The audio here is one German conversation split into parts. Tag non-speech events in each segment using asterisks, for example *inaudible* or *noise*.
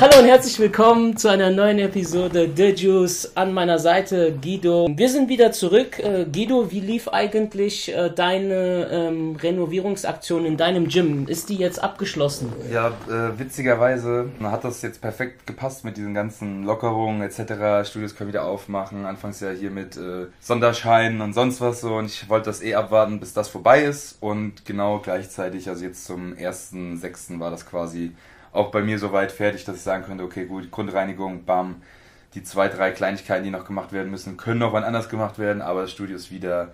Hallo und herzlich willkommen zu einer neuen Episode The Juice. An meiner Seite Guido. Wir sind wieder zurück. Äh, Guido, wie lief eigentlich äh, deine ähm, Renovierungsaktion in deinem Gym? Ist die jetzt abgeschlossen? Ja, äh, witzigerweise hat das jetzt perfekt gepasst mit diesen ganzen Lockerungen etc. Studios können wieder aufmachen. Anfangs ja hier mit äh, Sonderscheinen und sonst was so. Und ich wollte das eh abwarten, bis das vorbei ist. Und genau gleichzeitig, also jetzt zum 1.6. war das quasi auch bei mir soweit fertig, dass ich sagen könnte, okay, gut, Grundreinigung, bam, die zwei, drei Kleinigkeiten, die noch gemacht werden müssen, können noch wann anders gemacht werden, aber das Studio ist wieder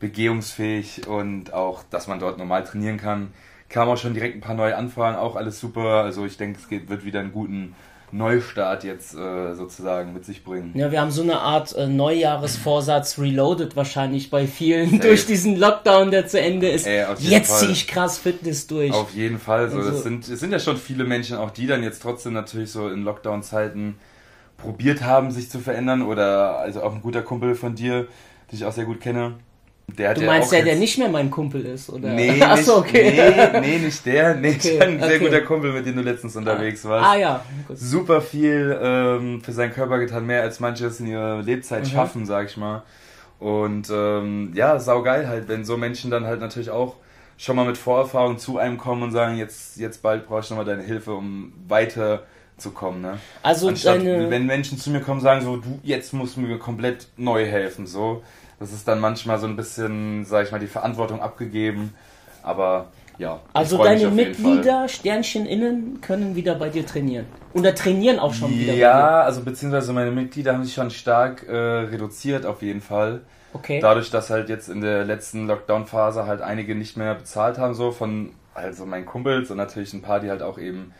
begehungsfähig und auch, dass man dort normal trainieren kann. Kam auch schon direkt ein paar neue Anfragen, auch alles super. Also ich denke, es wird wieder einen guten Neustart jetzt äh, sozusagen mit sich bringen. Ja, wir haben so eine Art äh, Neujahresvorsatz reloaded wahrscheinlich bei vielen Safe. durch diesen Lockdown, der zu Ende ist. Ey, jetzt ziehe ich krass Fitness durch. Auf jeden Fall. So. Also, es, sind, es sind ja schon viele Menschen, auch die dann jetzt trotzdem natürlich so in Lockdown-Zeiten probiert haben, sich zu verändern. Oder also auch ein guter Kumpel von dir, den ich auch sehr gut kenne, der du meinst der, der nicht mehr mein Kumpel ist, oder? Nee, *laughs* Achso, okay. nee, nee, nicht der. *laughs* Nee, okay, ein sehr okay. guter Kumpel, mit dem du letztens unterwegs warst. Ah ja. Gut. Super viel ähm, für seinen Körper getan, mehr als manche es in ihrer Lebzeit mhm. schaffen, sag ich mal. Und ähm, ja, saugeil halt, wenn so Menschen dann halt natürlich auch schon mal mit Vorerfahrung zu einem kommen und sagen, jetzt, jetzt bald brauche ich nochmal deine Hilfe, um weiter zu kommen. Ne? Also Anstatt, deine... wenn Menschen zu mir kommen, sagen so, du, jetzt musst du mir komplett neu helfen, so das ist dann manchmal so ein bisschen, sag ich mal, die Verantwortung abgegeben. Aber ja. Also deine Mitglieder, Sternchen innen, können wieder bei dir trainieren. Oder trainieren auch schon wieder. Ja, also beziehungsweise meine Mitglieder haben sich schon stark äh, reduziert auf jeden Fall. Okay. Dadurch, dass halt jetzt in der letzten Lockdown-Phase halt einige nicht mehr bezahlt haben, so von also meinen Kumpels und natürlich ein paar, die halt auch eben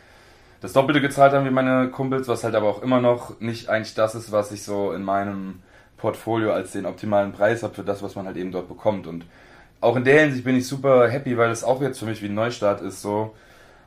das Doppelte gezahlt haben wie meine Kumpels, was halt aber auch immer noch nicht eigentlich das ist, was ich so in meinem Portfolio als den optimalen Preis habe für das, was man halt eben dort bekommt. Und auch in der Hinsicht bin ich super happy, weil es auch jetzt für mich wie ein Neustart ist, so,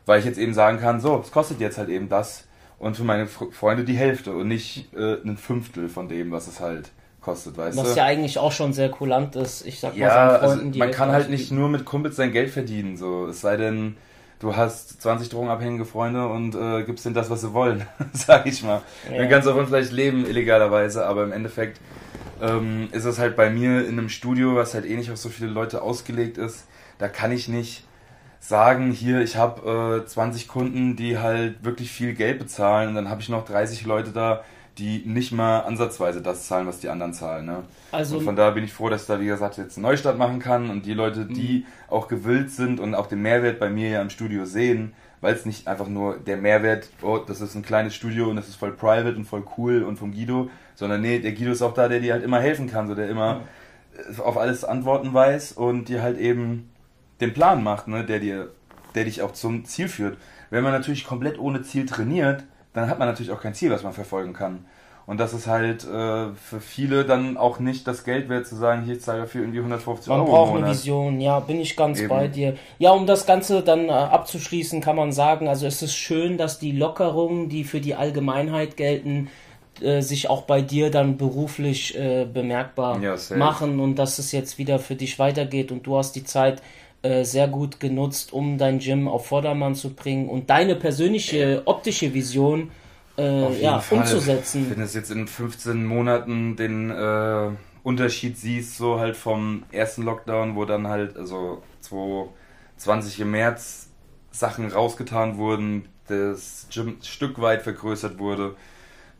weil ich jetzt eben sagen kann, so, es kostet jetzt halt eben das und für meine Freunde die Hälfte und nicht äh, ein Fünftel von dem, was es halt kostet, weißt was du? Was ja eigentlich auch schon sehr kulant ist, ich sag mal, ja, Freunden, also man kann halt nicht nur mit Kumpels sein Geld verdienen, so, es sei denn, du hast 20 drogenabhängige Freunde und äh, gibst denen das, was sie wollen, *laughs* sag ich mal. Ja. Dann kannst du davon vielleicht leben, illegalerweise, aber im Endeffekt ähm, ist es halt bei mir in einem Studio, was halt eh nicht auf so viele Leute ausgelegt ist, da kann ich nicht sagen, hier, ich habe äh, 20 Kunden, die halt wirklich viel Geld bezahlen und dann habe ich noch 30 Leute da, die nicht mal ansatzweise das zahlen, was die anderen zahlen. Ne? Also und von daher bin ich froh, dass da, wie gesagt, jetzt einen Neustart machen kann und die Leute, die mhm. auch gewillt sind und auch den Mehrwert bei mir ja im Studio sehen, weil es nicht einfach nur der Mehrwert, oh, das ist ein kleines Studio und das ist voll private und voll cool und vom Guido, sondern nee, der Guido ist auch da, der dir halt immer helfen kann, so der immer ja. auf alles Antworten weiß und dir halt eben den Plan macht, ne, der dir, der dich auch zum Ziel führt. Wenn man natürlich komplett ohne Ziel trainiert, dann hat man natürlich auch kein Ziel, was man verfolgen kann. Und das ist halt äh, für viele dann auch nicht das Geld wert zu sagen, hier ich zahle dafür irgendwie 150 Man Euro. Man braucht eine Vision, ja, bin ich ganz Eben. bei dir. Ja, um das Ganze dann äh, abzuschließen, kann man sagen, also es ist schön, dass die Lockerungen, die für die Allgemeinheit gelten, äh, sich auch bei dir dann beruflich äh, bemerkbar ja, machen und dass es jetzt wieder für dich weitergeht und du hast die Zeit äh, sehr gut genutzt, um dein Gym auf Vordermann zu bringen und deine persönliche optische Vision äh, ja, umzusetzen. Wenn du jetzt in 15 Monaten den äh, Unterschied siehst, so halt vom ersten Lockdown, wo dann halt, also 2020 im März Sachen rausgetan wurden, das Gym ein Stück weit vergrößert wurde,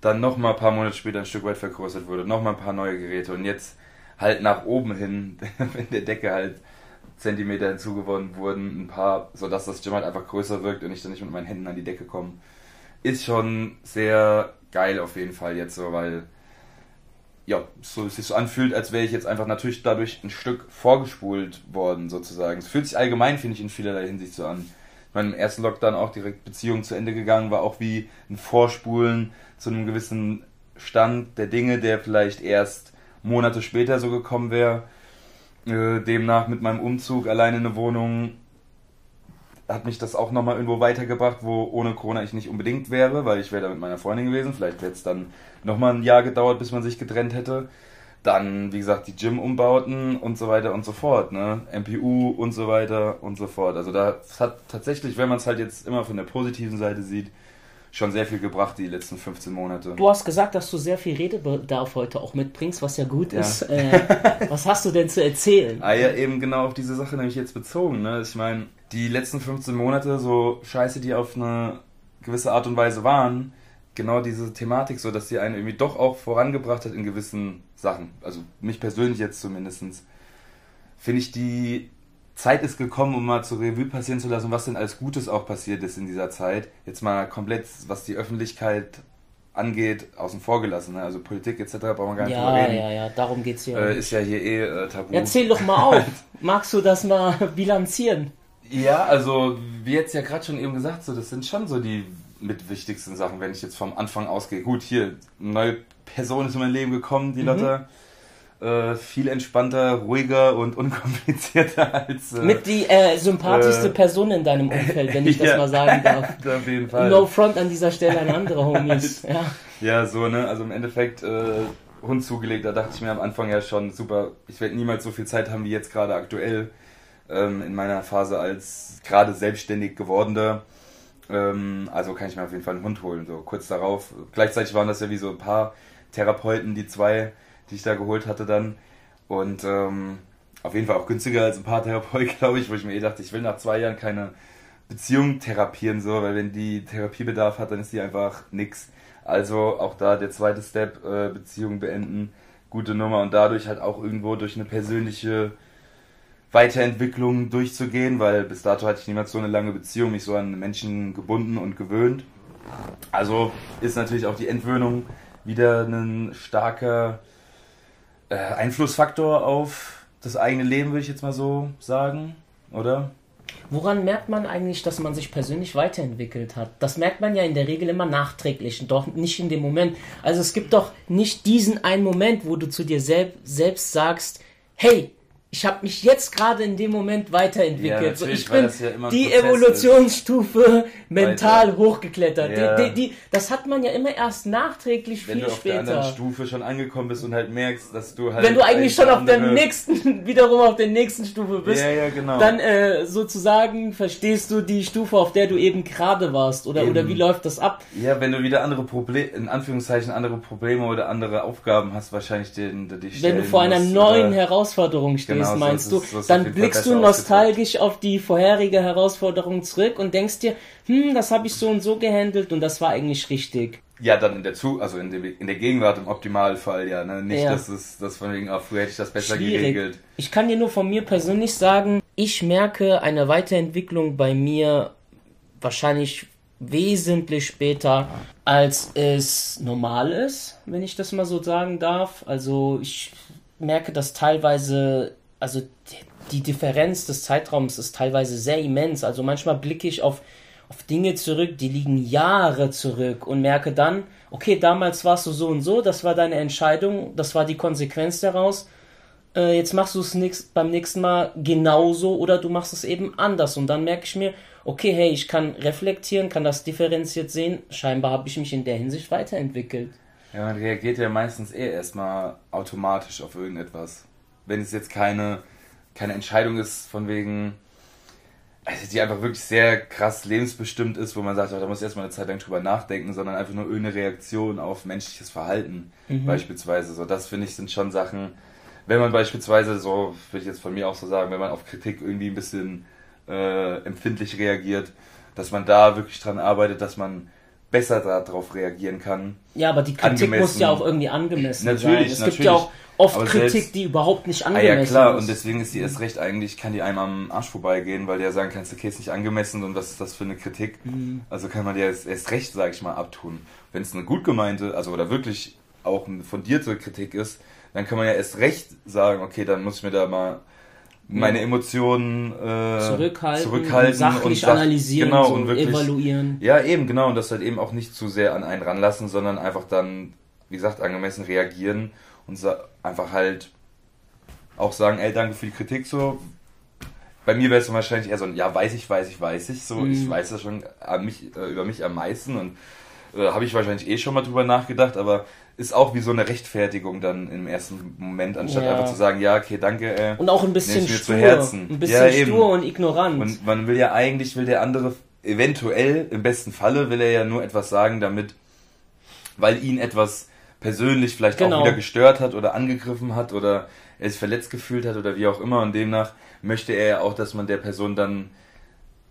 dann nochmal ein paar Monate später ein Stück weit vergrößert wurde, nochmal ein paar neue Geräte und jetzt halt nach oben hin, *laughs* wenn der Decke halt Zentimeter hinzugewonnen wurden, ein paar, sodass das Gym halt einfach größer wirkt und ich dann nicht mit meinen Händen an die Decke komme ist schon sehr geil auf jeden Fall jetzt so, weil ja, so, es sich so anfühlt, als wäre ich jetzt einfach natürlich dadurch ein Stück vorgespult worden, sozusagen. Es fühlt sich allgemein, finde ich, in vielerlei Hinsicht so an. Ich meine, im ersten Lockdown auch direkt Beziehung zu Ende gegangen, war auch wie ein Vorspulen zu einem gewissen Stand der Dinge, der vielleicht erst Monate später so gekommen wäre. Äh, demnach mit meinem Umzug alleine in eine Wohnung hat mich das auch nochmal irgendwo weitergebracht, wo ohne Corona ich nicht unbedingt wäre, weil ich wäre da mit meiner Freundin gewesen. Vielleicht hätte es dann nochmal ein Jahr gedauert, bis man sich getrennt hätte. Dann, wie gesagt, die Gym-Umbauten und so weiter und so fort, ne? MPU und so weiter und so fort. Also da hat tatsächlich, wenn man es halt jetzt immer von der positiven Seite sieht, schon sehr viel gebracht die letzten 15 Monate. Du hast gesagt, dass du sehr viel Redebedarf heute auch mitbringst, was ja gut ja. ist. Äh, *laughs* was hast du denn zu erzählen? Ah ja, eben genau auf diese Sache nämlich jetzt bezogen. Ne? Ich meine, die letzten 15 Monate, so scheiße die auf eine gewisse Art und Weise waren, genau diese Thematik, so dass sie einen irgendwie doch auch vorangebracht hat in gewissen Sachen. Also mich persönlich jetzt zumindestens finde ich die Zeit ist gekommen, um mal zur Revue passieren zu lassen, was denn alles Gutes auch passiert ist in dieser Zeit. Jetzt mal komplett, was die Öffentlichkeit angeht, außen vor gelassen. Ne? Also Politik etc. brauchen wir gar nicht ja, reden. Ja, ja, darum geht's hier. Äh, ist ja hier eh äh, tabu. Erzähl doch mal auf. *laughs* Magst du das mal *laughs* bilanzieren? Ja, also wie jetzt ja gerade schon eben gesagt, so das sind schon so die mit wichtigsten Sachen, wenn ich jetzt vom Anfang ausgehe. Gut, hier eine neue Person ist in mein Leben gekommen, die mhm. Lotte äh, viel entspannter, ruhiger und *laughs* unkomplizierter als. Äh, Mit die äh, sympathischste äh, Person in deinem *laughs* Umfeld, wenn ich das mal sagen darf. *laughs* auf jeden Fall. No front an dieser Stelle an andere Homies. ja. ja, so, ne? Also im Endeffekt. Äh, Hund zugelegt, da dachte ich mir am Anfang ja schon super, ich werde niemals so viel Zeit haben wie jetzt gerade aktuell ähm, in meiner Phase als gerade selbstständig gewordener. Ähm, also kann ich mir auf jeden Fall einen Hund holen. So kurz darauf. Gleichzeitig waren das ja wie so ein paar Therapeuten, die zwei die ich da geholt hatte dann. Und ähm, auf jeden Fall auch günstiger als ein paar Therapeuten, *laughs* glaube ich, wo ich mir eh dachte, ich will nach zwei Jahren keine Beziehung therapieren, so, weil wenn die Therapiebedarf hat, dann ist die einfach nix. Also auch da der zweite Step, äh, Beziehung beenden, gute Nummer und dadurch halt auch irgendwo durch eine persönliche Weiterentwicklung durchzugehen, weil bis dato hatte ich niemals so eine lange Beziehung, mich so an Menschen gebunden und gewöhnt. Also ist natürlich auch die Entwöhnung wieder ein starker äh, Einflussfaktor auf das eigene Leben, würde ich jetzt mal so sagen, oder? Woran merkt man eigentlich, dass man sich persönlich weiterentwickelt hat? Das merkt man ja in der Regel immer nachträglich, doch nicht in dem Moment. Also es gibt doch nicht diesen einen Moment, wo du zu dir selb selbst sagst, hey, ich habe mich jetzt gerade in dem Moment weiterentwickelt. Ja, ich bin ja die Evolutionsstufe mental Weiter. hochgeklettert. Ja. Die, die, die, das hat man ja immer erst nachträglich Wenn viel du auf später. der anderen Stufe schon angekommen bist und halt merkst, dass du halt. Wenn du eigentlich schon auf der nächsten, *laughs* wiederum auf der nächsten Stufe bist, ja, ja, genau. dann äh, sozusagen verstehst du die Stufe, auf der du eben gerade warst. Oder, oder wie läuft das ab? Ja, wenn du wieder andere Probleme, in Anführungszeichen andere Probleme oder andere Aufgaben hast, wahrscheinlich den, die Wenn du vor einer neuen Herausforderung stehst genau, meinst so du, dann blickst du nostalgisch auf die vorherige Herausforderung zurück und denkst dir, hm, das habe ich so und so gehandelt und das war eigentlich richtig. Ja, dann in der Zu also in, dem, in der Gegenwart im Optimalfall, ja. Ne? Nicht, ja. dass es das von wegen, ach, früher hätte ich das besser Schwierig. geregelt. Ich kann dir nur von mir persönlich sagen, ich merke eine Weiterentwicklung bei mir wahrscheinlich wesentlich später, als es normal ist, wenn ich das mal so sagen darf. Also ich merke das teilweise also die Differenz des Zeitraums ist teilweise sehr immens. Also manchmal blicke ich auf, auf Dinge zurück, die liegen Jahre zurück und merke dann, okay, damals warst du so und so, das war deine Entscheidung, das war die Konsequenz daraus. Äh, jetzt machst du es beim nächsten Mal genauso oder du machst es eben anders. Und dann merke ich mir, okay, hey, ich kann reflektieren, kann das differenziert sehen. Scheinbar habe ich mich in der Hinsicht weiterentwickelt. Ja, man reagiert ja meistens eh erstmal automatisch auf irgendetwas wenn es jetzt keine, keine Entscheidung ist von wegen, also die einfach wirklich sehr krass lebensbestimmt ist, wo man sagt, oh, da muss ich erstmal eine Zeit lang drüber nachdenken, sondern einfach nur irgendeine Reaktion auf menschliches Verhalten mhm. beispielsweise. So, das finde ich sind schon Sachen, wenn man beispielsweise, so würde ich jetzt von mir auch so sagen, wenn man auf Kritik irgendwie ein bisschen äh, empfindlich reagiert, dass man da wirklich dran arbeitet, dass man besser darauf reagieren kann. Ja, aber die Kritik angemessen. muss ja auch irgendwie angemessen natürlich, sein. Es natürlich. gibt ja auch oft aber Kritik, selbst, die überhaupt nicht angemessen ist. Ah ja klar, ist. und deswegen ist die erst recht eigentlich, kann die einem am Arsch vorbeigehen, weil die ja sagen kannst, okay, ist nicht angemessen und was ist das für eine Kritik? Mhm. Also kann man dir erst, erst recht, sag ich mal, abtun. Wenn es eine gut gemeinte, also oder wirklich auch eine fundierte Kritik ist, dann kann man ja erst recht sagen, okay, dann muss ich mir da mal meine Emotionen äh, zurückhalten, zurückhalten sachlich und analysieren, genau, so und wirklich, evaluieren. Ja, eben, genau, und das halt eben auch nicht zu sehr an einen ranlassen, sondern einfach dann, wie gesagt, angemessen reagieren und einfach halt auch sagen, ey, danke für die Kritik, so. Bei mir wäre es wahrscheinlich eher so ein, ja, weiß ich, weiß ich, weiß ich, so, mhm. ich weiß das schon an mich, äh, über mich am meisten und äh, habe ich wahrscheinlich eh schon mal drüber nachgedacht, aber ist auch wie so eine Rechtfertigung dann im ersten Moment, anstatt ja. einfach zu sagen, ja, okay, danke. Äh, und auch ein bisschen stur, ein bisschen ja, stur und ignorant. Und man will ja eigentlich, will der andere eventuell, im besten Falle, will er ja nur etwas sagen, damit, weil ihn etwas persönlich vielleicht genau. auch wieder gestört hat oder angegriffen hat oder er sich verletzt gefühlt hat oder wie auch immer und demnach möchte er ja auch, dass man der Person dann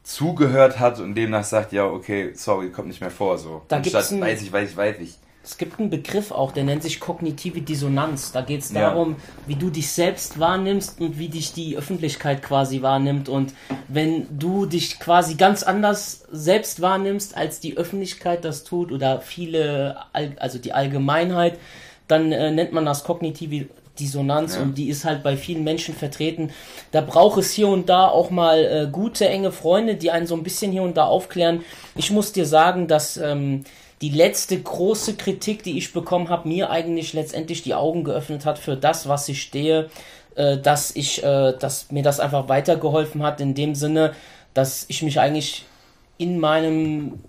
zugehört hat und demnach sagt, ja, okay, sorry, kommt nicht mehr vor, so. Da Anstatt, ein, weiß ich, weiß ich, weiß ich. Es gibt einen Begriff auch, der nennt sich kognitive Dissonanz. Da geht es darum, ja. wie du dich selbst wahrnimmst und wie dich die Öffentlichkeit quasi wahrnimmt. Und wenn du dich quasi ganz anders selbst wahrnimmst, als die Öffentlichkeit das tut oder viele, also die Allgemeinheit, dann äh, nennt man das kognitive Dissonanz ja. und die ist halt bei vielen Menschen vertreten. Da braucht es hier und da auch mal äh, gute, enge Freunde, die einen so ein bisschen hier und da aufklären. Ich muss dir sagen, dass ähm, die letzte große Kritik, die ich bekommen habe, mir eigentlich letztendlich die Augen geöffnet hat für das, was ich stehe, äh, dass ich, äh, dass mir das einfach weitergeholfen hat in dem Sinne, dass ich mich eigentlich in meinem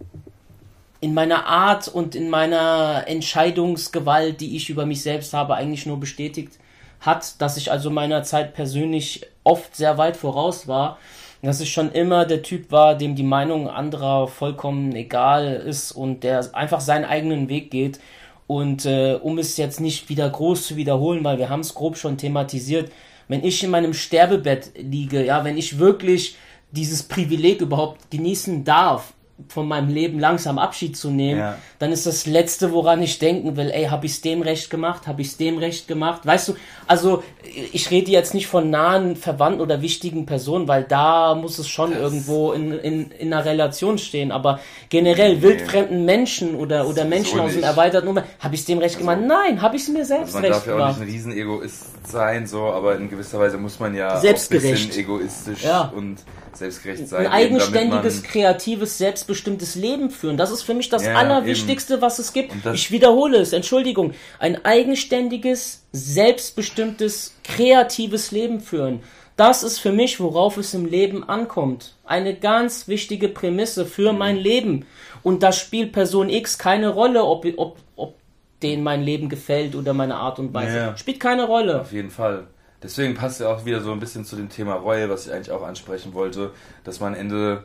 in meiner Art und in meiner Entscheidungsgewalt, die ich über mich selbst habe, eigentlich nur bestätigt hat, dass ich also meiner Zeit persönlich oft sehr weit voraus war, dass ich schon immer der Typ war, dem die Meinung anderer vollkommen egal ist und der einfach seinen eigenen Weg geht. Und äh, um es jetzt nicht wieder groß zu wiederholen, weil wir haben es grob schon thematisiert, wenn ich in meinem Sterbebett liege, ja, wenn ich wirklich dieses Privileg überhaupt genießen darf, von meinem Leben langsam Abschied zu nehmen, ja. dann ist das Letzte, woran ich denken will, ey, habe ich es dem recht gemacht, habe ich es dem recht gemacht, weißt du, also ich rede jetzt nicht von nahen Verwandten oder wichtigen Personen, weil da muss es schon das irgendwo in, in, in einer Relation stehen, aber generell nee. wildfremden Menschen oder, oder Menschen so aus dem erweiterten Umfeld, habe ich es dem recht also, gemacht? Nein, habe ich es mir selbst also recht gemacht. Man darf ja auch nicht ein Riesenegoist sein, so, aber in gewisser Weise muss man ja Selbstgerecht. ein bisschen egoistisch ja. und selbstgerecht sein. Ein eigenständiges, kreatives, selbstbestimmtes Leben führen. Das ist für mich das ja, Allerwichtigste, eben. was es gibt. Ich wiederhole es, Entschuldigung. Ein eigenständiges, selbstbestimmtes, kreatives Leben führen. Das ist für mich, worauf es im Leben ankommt. Eine ganz wichtige Prämisse für mhm. mein Leben. Und da spielt Person X keine Rolle, ob, ob, ob denen mein Leben gefällt oder meine Art und Weise. Ja, spielt keine Rolle. Auf jeden Fall. Deswegen passt ja auch wieder so ein bisschen zu dem Thema Reue, was ich eigentlich auch ansprechen wollte, dass man Ende,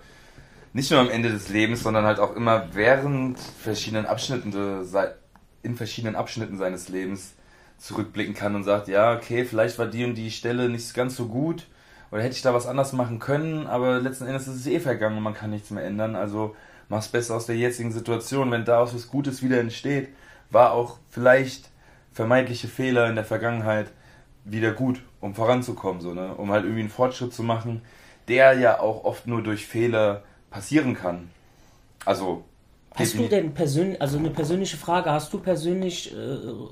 nicht nur am Ende des Lebens, sondern halt auch immer während verschiedenen Abschnitten, in verschiedenen Abschnitten seines Lebens zurückblicken kann und sagt, ja, okay, vielleicht war die und die Stelle nicht ganz so gut oder hätte ich da was anders machen können, aber letzten Endes ist es eh vergangen und man kann nichts mehr ändern, also mach's besser aus der jetzigen Situation, wenn daraus was Gutes wieder entsteht, war auch vielleicht vermeintliche Fehler in der Vergangenheit wieder gut, um voranzukommen, so, ne? um halt irgendwie einen Fortschritt zu machen, der ja auch oft nur durch Fehler passieren kann. Also. Hast du denn persönlich, also eine persönliche Frage, hast du persönlich äh,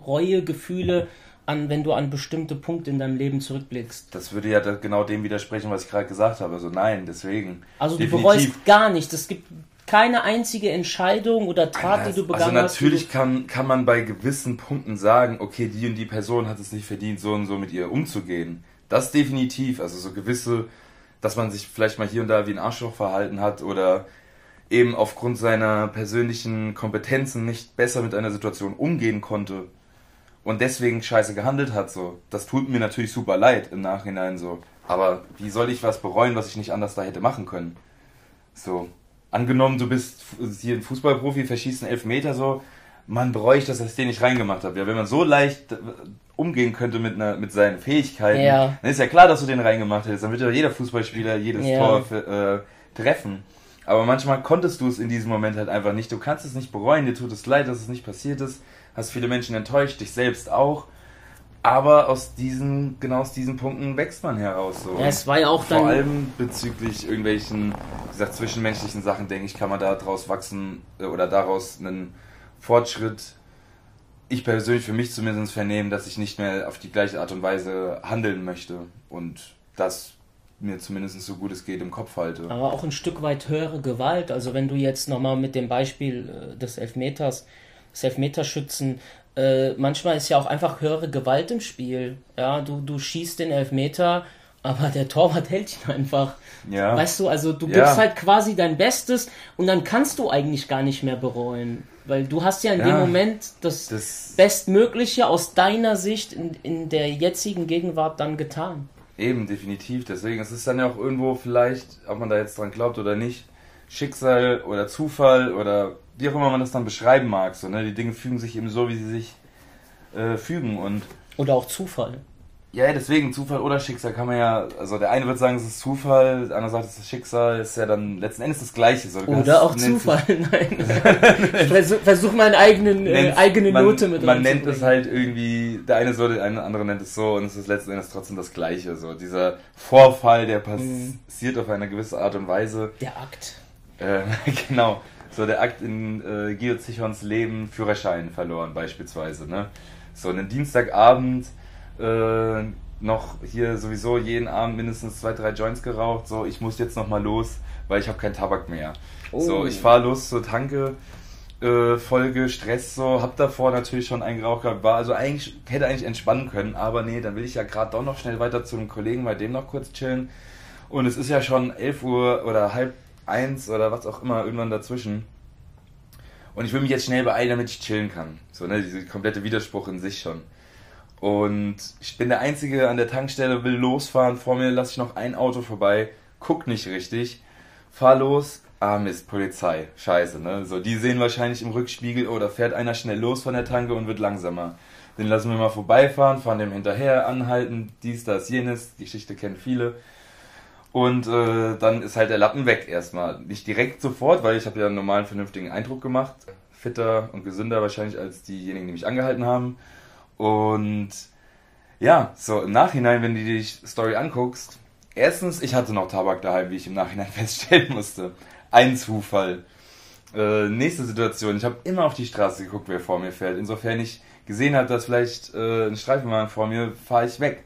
Reue, Gefühle, an, wenn du an bestimmte Punkte in deinem Leben zurückblickst? Das würde ja genau dem widersprechen, was ich gerade gesagt habe. Also nein, deswegen. Also du bereust gar nicht. Es gibt keine einzige Entscheidung oder Tat, also, die du begangen hast. Also natürlich kann, kann man bei gewissen Punkten sagen, okay, die und die Person hat es nicht verdient, so und so mit ihr umzugehen. Das definitiv. Also so gewisse, dass man sich vielleicht mal hier und da wie ein Arschloch verhalten hat oder eben aufgrund seiner persönlichen Kompetenzen nicht besser mit einer Situation umgehen konnte und deswegen scheiße gehandelt hat, so. Das tut mir natürlich super leid im Nachhinein, so. Aber wie soll ich was bereuen, was ich nicht anders da hätte machen können? So angenommen, du bist hier ein Fußballprofi, verschießt einen Elfmeter so, man bräuchte, dass ich den nicht reingemacht habe. Ja, wenn man so leicht äh, umgehen könnte mit, einer, mit seinen Fähigkeiten, ja. dann ist ja klar, dass du den reingemacht hättest. Dann wird ja jeder Fußballspieler jedes ja. Tor für, äh, treffen. Aber manchmal konntest du es in diesem Moment halt einfach nicht. Du kannst es nicht bereuen, dir tut es leid, dass es nicht passiert ist. Hast viele Menschen enttäuscht, dich selbst auch. Aber aus diesen, genau aus diesen Punkten wächst man heraus. So. Ja, es war ja auch Vor dann. Vor allem bezüglich irgendwelchen, wie gesagt, zwischenmenschlichen Sachen, denke ich, kann man daraus wachsen äh, oder daraus einen Fortschritt, ich persönlich für mich zumindest vernehmen, dass ich nicht mehr auf die gleiche Art und Weise handeln möchte. Und das mir zumindest so gut es geht im Kopf halte. Aber auch ein Stück weit höhere Gewalt. Also wenn du jetzt nochmal mit dem Beispiel äh, des Elfmeters, des Elfmeterschützen äh, manchmal ist ja auch einfach höhere Gewalt im Spiel. Ja, du, du schießt den Elfmeter, aber der Torwart hält ihn einfach. Ja. Weißt du, also du ja. gibst halt quasi dein Bestes und dann kannst du eigentlich gar nicht mehr bereuen. Weil du hast ja in ja, dem Moment das, das, Bestmögliche aus deiner Sicht in, in der jetzigen Gegenwart dann getan. Eben, definitiv. Deswegen es ist es dann ja auch irgendwo vielleicht, ob man da jetzt dran glaubt oder nicht, Schicksal oder Zufall oder wie auch immer man das dann beschreiben mag. So, ne? Die Dinge fügen sich eben so, wie sie sich äh, fügen und oder auch Zufall. Ja, deswegen Zufall oder Schicksal kann man ja, also der eine wird sagen, es ist Zufall, der andere sagt, es ist Schicksal, ist ja dann letzten Endes das Gleiche. So, oder auch Zufall, *laughs* nein. *laughs* versuch, versuch meine eigenen, äh, eigene man, Note mit Man nennt es halt irgendwie, der eine so, der andere nennt es so und es ist letzten Endes trotzdem das Gleiche. So dieser Vorfall, der mhm. passiert mhm. auf eine gewisse Art und Weise. Der Akt. Äh, *laughs* genau. So der Akt in äh, Gio Zichons Leben, Führerschein verloren beispielsweise. Ne? So einen Dienstagabend äh, noch hier sowieso jeden Abend mindestens zwei, drei Joints geraucht. So, ich muss jetzt noch mal los, weil ich habe keinen Tabak mehr. Oh. So, ich fahre los zur Tanke, äh, voll gestresst so, hab davor natürlich schon einen geraucht gehabt, war also eigentlich, hätte eigentlich entspannen können, aber nee, dann will ich ja gerade doch noch schnell weiter zu einem Kollegen, bei dem noch kurz chillen. Und es ist ja schon 11 Uhr oder halb eins oder was auch immer, irgendwann dazwischen. Und ich will mich jetzt schnell beeilen, damit ich chillen kann. So, ne, dieser komplette Widerspruch in sich schon. Und ich bin der Einzige an der Tankstelle, will losfahren. Vor mir lasse ich noch ein Auto vorbei, guck nicht richtig, fahr los. Ah Mist, Polizei. Scheiße, ne? So, die sehen wahrscheinlich im Rückspiegel, oh, da fährt einer schnell los von der Tanke und wird langsamer. Den lassen wir mal vorbeifahren, fahren dem hinterher, anhalten, dies, das, jenes. Die Geschichte kennen viele. Und äh, dann ist halt der Lappen weg erstmal. Nicht direkt sofort, weil ich habe ja einen normalen, vernünftigen Eindruck gemacht. Fitter und gesünder wahrscheinlich als diejenigen, die mich angehalten haben. Und ja, so im Nachhinein, wenn du die Story anguckst, erstens, ich hatte noch Tabak daheim, wie ich im Nachhinein *laughs* feststellen musste. Ein Zufall. Äh, nächste Situation, ich habe immer auf die Straße geguckt, wer vor mir fährt. Insofern ich gesehen habe, dass vielleicht äh, ein Streifenwagen vor mir, fahre ich weg.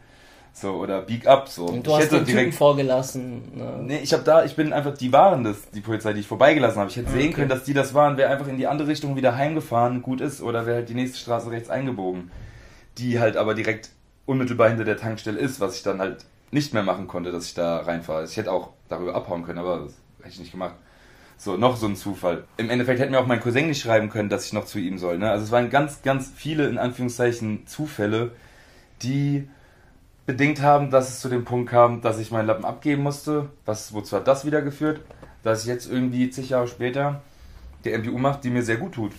So, oder Beak Up, so. Und du ich hast den direkt, Typen vorgelassen. Ne? Nee, ich habe da, ich bin einfach, die waren das, die Polizei, die ich vorbeigelassen habe. Ich hätte okay. sehen können, dass die das waren, wäre einfach in die andere Richtung wieder heimgefahren, gut ist, oder wäre halt die nächste Straße rechts eingebogen die halt aber direkt unmittelbar hinter der Tankstelle ist, was ich dann halt nicht mehr machen konnte, dass ich da reinfahre. Ich hätte auch darüber abhauen können, aber das hätte ich nicht gemacht. So, noch so ein Zufall. Im Endeffekt hätte mir auch mein Cousin nicht schreiben können, dass ich noch zu ihm soll. Ne? Also es waren ganz, ganz viele, in Anführungszeichen, Zufälle, die bedingt haben, dass es zu dem Punkt kam, dass ich meinen Lappen abgeben musste. Was, wozu hat das wieder geführt? Dass ich jetzt irgendwie zig Jahre später der MPU macht, die mir sehr gut tut.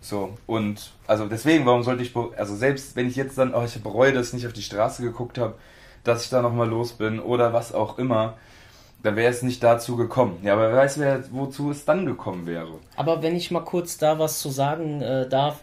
So, und also deswegen, warum sollte ich, also selbst wenn ich jetzt dann, oh, ich bereue, dass ich nicht auf die Straße geguckt habe, dass ich da nochmal los bin oder was auch immer, dann wäre es nicht dazu gekommen. Ja, aber wer weiß, wer, wozu es dann gekommen wäre. Aber wenn ich mal kurz da was zu sagen äh, darf,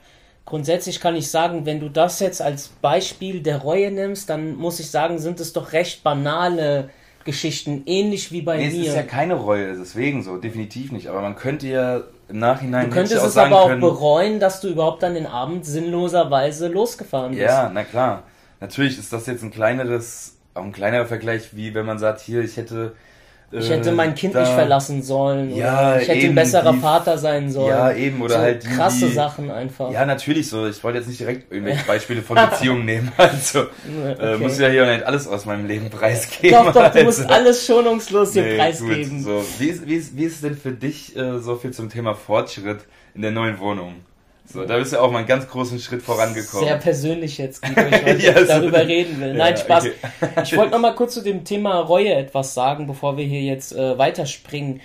grundsätzlich kann ich sagen, wenn du das jetzt als Beispiel der Reue nimmst, dann muss ich sagen, sind es doch recht banale Geschichten, ähnlich wie bei nee, mir. Es ist ja keine Reue, deswegen so, definitiv nicht. Aber man könnte ja im Nachhinein. Du könntest es aber auch können, bereuen, dass du überhaupt dann den Abend sinnloserweise losgefahren bist. Ja, na klar. Natürlich ist das jetzt ein kleineres, auch ein kleinerer Vergleich, wie wenn man sagt, hier, ich hätte ich hätte mein Kind da, nicht verlassen sollen. Ja, ich hätte eben, ein besserer die, Vater sein sollen. Ja, eben. Oder so halt die, krasse die, Sachen einfach. Ja, natürlich so. Ich wollte jetzt nicht direkt irgendwelche *laughs* Beispiele von Beziehungen nehmen. *laughs* Also äh, okay. äh, muss ich ja hier nicht alles aus meinem Leben preisgeben. Doch, doch, also. du musst also. alles schonungslos hier nee, preisgeben. Gut, so. wie, ist, wie, ist, wie ist es denn für dich äh, so viel zum Thema Fortschritt in der neuen Wohnung? So, da bist du auch mal einen ganz großen Schritt vorangekommen. Sehr persönlich jetzt, Guido, ich *laughs* ja, darüber reden will. Nein, ja, Spaß. Okay. ich wollte noch mal kurz zu dem Thema Reue etwas sagen, bevor wir hier jetzt äh, weiterspringen.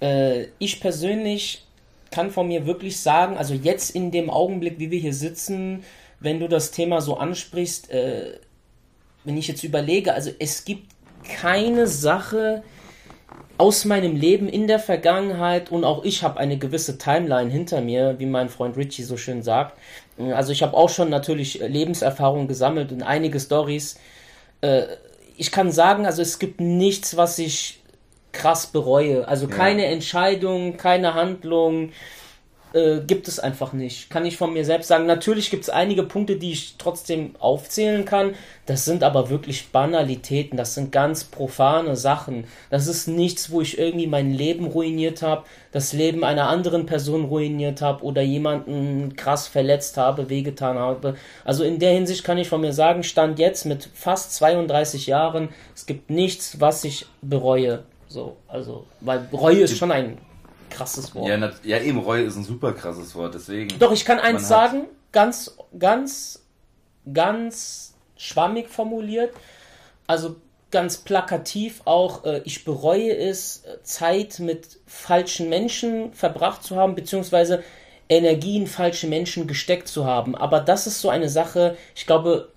Äh, ich persönlich kann von mir wirklich sagen, also jetzt in dem Augenblick, wie wir hier sitzen, wenn du das Thema so ansprichst, äh, wenn ich jetzt überlege, also es gibt keine Sache, aus meinem Leben in der Vergangenheit und auch ich habe eine gewisse Timeline hinter mir, wie mein Freund Richie so schön sagt. Also ich habe auch schon natürlich Lebenserfahrung gesammelt und einige Stories. Äh, ich kann sagen, also es gibt nichts, was ich krass bereue. Also keine ja. Entscheidung, keine Handlung, äh, gibt es einfach nicht. Kann ich von mir selbst sagen. Natürlich gibt es einige Punkte, die ich trotzdem aufzählen kann. Das sind aber wirklich Banalitäten. Das sind ganz profane Sachen. Das ist nichts, wo ich irgendwie mein Leben ruiniert habe, das Leben einer anderen Person ruiniert habe oder jemanden krass verletzt habe, wehgetan habe. Also in der Hinsicht kann ich von mir sagen, stand jetzt mit fast 32 Jahren, es gibt nichts, was ich bereue. So, also, weil Reue ist schon ein krasses Wort. Ja, ja, eben, Reue ist ein super krasses Wort, deswegen. Doch, ich kann eins sagen, ganz, ganz, ganz schwammig formuliert. Also ganz plakativ auch, äh, ich bereue es, Zeit mit falschen Menschen verbracht zu haben, beziehungsweise Energie in falsche Menschen gesteckt zu haben. Aber das ist so eine Sache, ich glaube,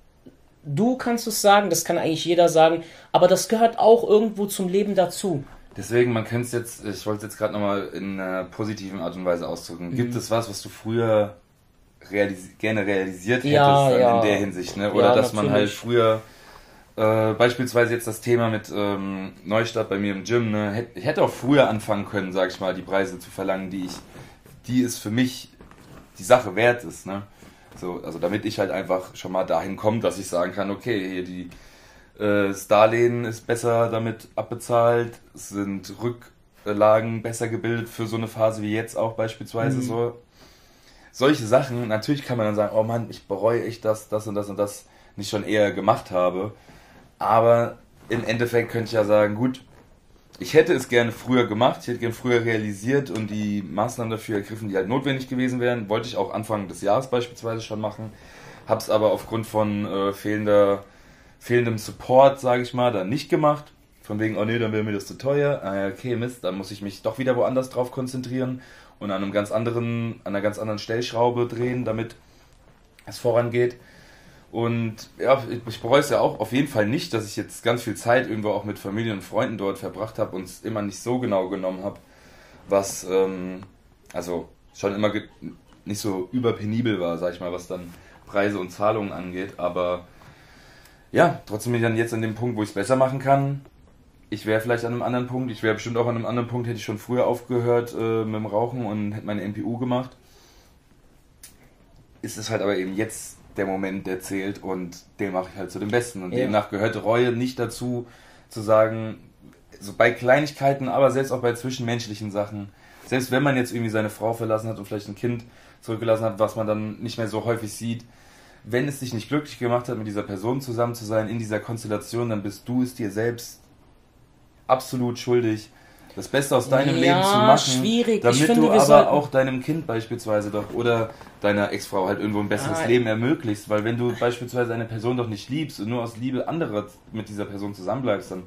du kannst es sagen, das kann eigentlich jeder sagen, aber das gehört auch irgendwo zum Leben dazu. Deswegen, man könnte es jetzt, ich wollte es jetzt gerade nochmal in einer positiven Art und Weise ausdrücken. Mhm. Gibt es was, was du früher realisi gerne realisiert hättest ja, ja. in der Hinsicht, ne? Oder ja, dass natürlich. man halt früher äh, beispielsweise jetzt das Thema mit ähm, Neustart bei mir im Gym, ne? Ich hätte auch früher anfangen können, sag ich mal, die Preise zu verlangen, die ich, die es für mich die Sache wert ist, ne? So, also damit ich halt einfach schon mal dahin komme, dass ich sagen kann, okay, hier die das Darlehen ist besser damit abbezahlt, es sind Rücklagen besser gebildet für so eine Phase wie jetzt auch beispielsweise mhm. so. Solche Sachen, natürlich kann man dann sagen, oh Mann, ich bereue ich das, das und das und das nicht schon eher gemacht habe. Aber im Endeffekt könnte ich ja sagen, gut, ich hätte es gerne früher gemacht, ich hätte gerne früher realisiert und die Maßnahmen dafür ergriffen, die halt notwendig gewesen wären. Wollte ich auch Anfang des Jahres beispielsweise schon machen, habe es aber aufgrund von äh, fehlender, fehlendem Support, sage ich mal, dann nicht gemacht. Von wegen, oh nee, dann wäre mir das zu teuer. Ah, okay, Mist, dann muss ich mich doch wieder woanders drauf konzentrieren und an einem ganz anderen, an einer ganz anderen Stellschraube drehen, damit es vorangeht. Und ja, ich bereue es ja auch auf jeden Fall nicht, dass ich jetzt ganz viel Zeit irgendwo auch mit Familie und Freunden dort verbracht habe und es immer nicht so genau genommen habe, was ähm, also schon immer nicht so überpenibel war, sag ich mal, was dann Preise und Zahlungen angeht. Aber ja, trotzdem bin ich dann jetzt an dem Punkt, wo ich es besser machen kann. Ich wäre vielleicht an einem anderen Punkt, ich wäre bestimmt auch an einem anderen Punkt, hätte ich schon früher aufgehört äh, mit dem Rauchen und hätte meine MPU gemacht. Ist es halt aber eben jetzt der Moment, der zählt und den mache ich halt zu dem Besten. Und ja. demnach gehört Reue nicht dazu, zu sagen, so bei Kleinigkeiten, aber selbst auch bei zwischenmenschlichen Sachen, selbst wenn man jetzt irgendwie seine Frau verlassen hat und vielleicht ein Kind zurückgelassen hat, was man dann nicht mehr so häufig sieht, wenn es dich nicht glücklich gemacht hat, mit dieser Person zusammen zu sein, in dieser Konstellation, dann bist du es dir selbst absolut schuldig, das Beste aus deinem ja, Leben zu machen, schwierig. damit finde, du aber auch deinem Kind beispielsweise doch oder deiner Ex-Frau halt irgendwo ein besseres ah, Leben ermöglicht, weil wenn du beispielsweise eine Person doch nicht liebst und nur aus Liebe anderer mit dieser Person zusammenbleibst, dann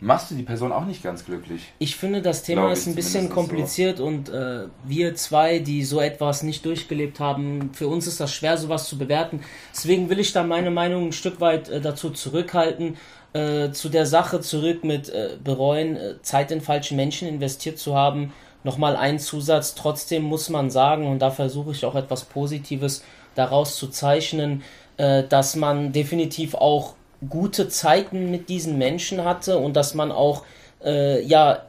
machst du die Person auch nicht ganz glücklich. Ich finde, das Thema ist ein bisschen kompliziert so. und äh, wir zwei, die so etwas nicht durchgelebt haben, für uns ist das schwer, sowas zu bewerten. Deswegen will ich da meine Meinung ein Stück weit äh, dazu zurückhalten äh, zu der Sache zurück mit äh, bereuen, äh, Zeit in falsche Menschen investiert zu haben. Nochmal ein Zusatz. Trotzdem muss man sagen, und da versuche ich auch etwas Positives daraus zu zeichnen, äh, dass man definitiv auch gute Zeiten mit diesen Menschen hatte und dass man auch äh, ja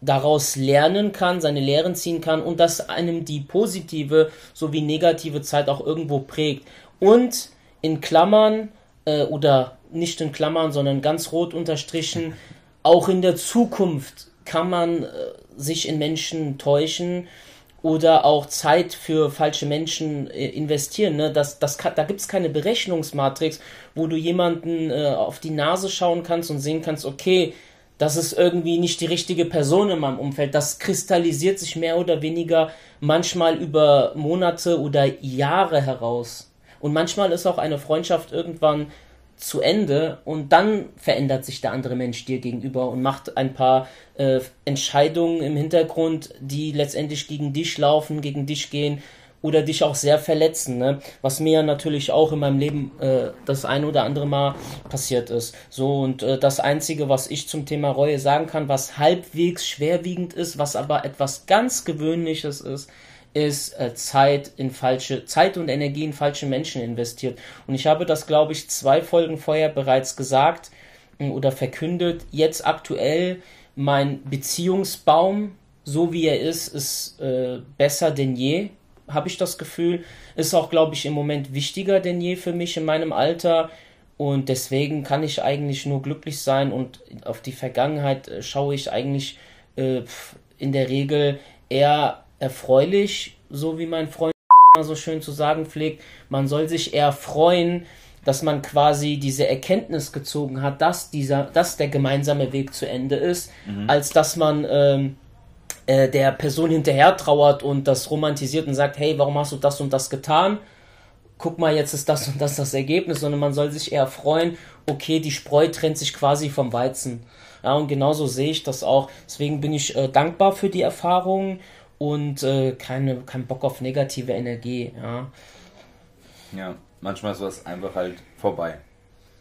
daraus lernen kann, seine Lehren ziehen kann und dass einem die positive sowie negative Zeit auch irgendwo prägt. Und in Klammern äh, oder nicht in Klammern, sondern ganz rot unterstrichen, auch in der Zukunft kann man äh, sich in Menschen täuschen oder auch Zeit für falsche Menschen äh, investieren. Ne? Das, das kann, da gibt es keine Berechnungsmatrix, wo du jemanden äh, auf die Nase schauen kannst und sehen kannst, okay, das ist irgendwie nicht die richtige Person in meinem Umfeld. Das kristallisiert sich mehr oder weniger manchmal über Monate oder Jahre heraus. Und manchmal ist auch eine Freundschaft irgendwann zu Ende und dann verändert sich der andere Mensch dir gegenüber und macht ein paar äh, Entscheidungen im Hintergrund, die letztendlich gegen dich laufen, gegen dich gehen oder dich auch sehr verletzen, ne? Was mir natürlich auch in meinem Leben äh, das ein oder andere Mal passiert ist. So und äh, das einzige, was ich zum Thema Reue sagen kann, was halbwegs schwerwiegend ist, was aber etwas ganz Gewöhnliches ist, ist äh, Zeit in falsche Zeit und Energie in falsche Menschen investiert. Und ich habe das, glaube ich, zwei Folgen vorher bereits gesagt äh, oder verkündet. Jetzt aktuell mein Beziehungsbaum, so wie er ist, ist äh, besser denn je. Habe ich das Gefühl. Ist auch, glaube ich, im Moment wichtiger denn je für mich in meinem Alter. Und deswegen kann ich eigentlich nur glücklich sein und auf die Vergangenheit äh, schaue ich eigentlich äh, in der Regel eher erfreulich, so wie mein Freund so schön zu sagen pflegt. Man soll sich eher freuen, dass man quasi diese Erkenntnis gezogen hat, dass dieser, dass der gemeinsame Weg zu Ende ist, mhm. als dass man ähm, äh, der Person hinterher trauert und das romantisiert und sagt, hey, warum hast du das und das getan? guck mal, jetzt ist das und das das Ergebnis, sondern man soll sich eher freuen, okay, die Spreu trennt sich quasi vom Weizen. Ja, und genauso sehe ich das auch. Deswegen bin ich äh, dankbar für die Erfahrungen und äh, keine, kein Bock auf negative Energie. Ja, ja manchmal ist was einfach halt vorbei.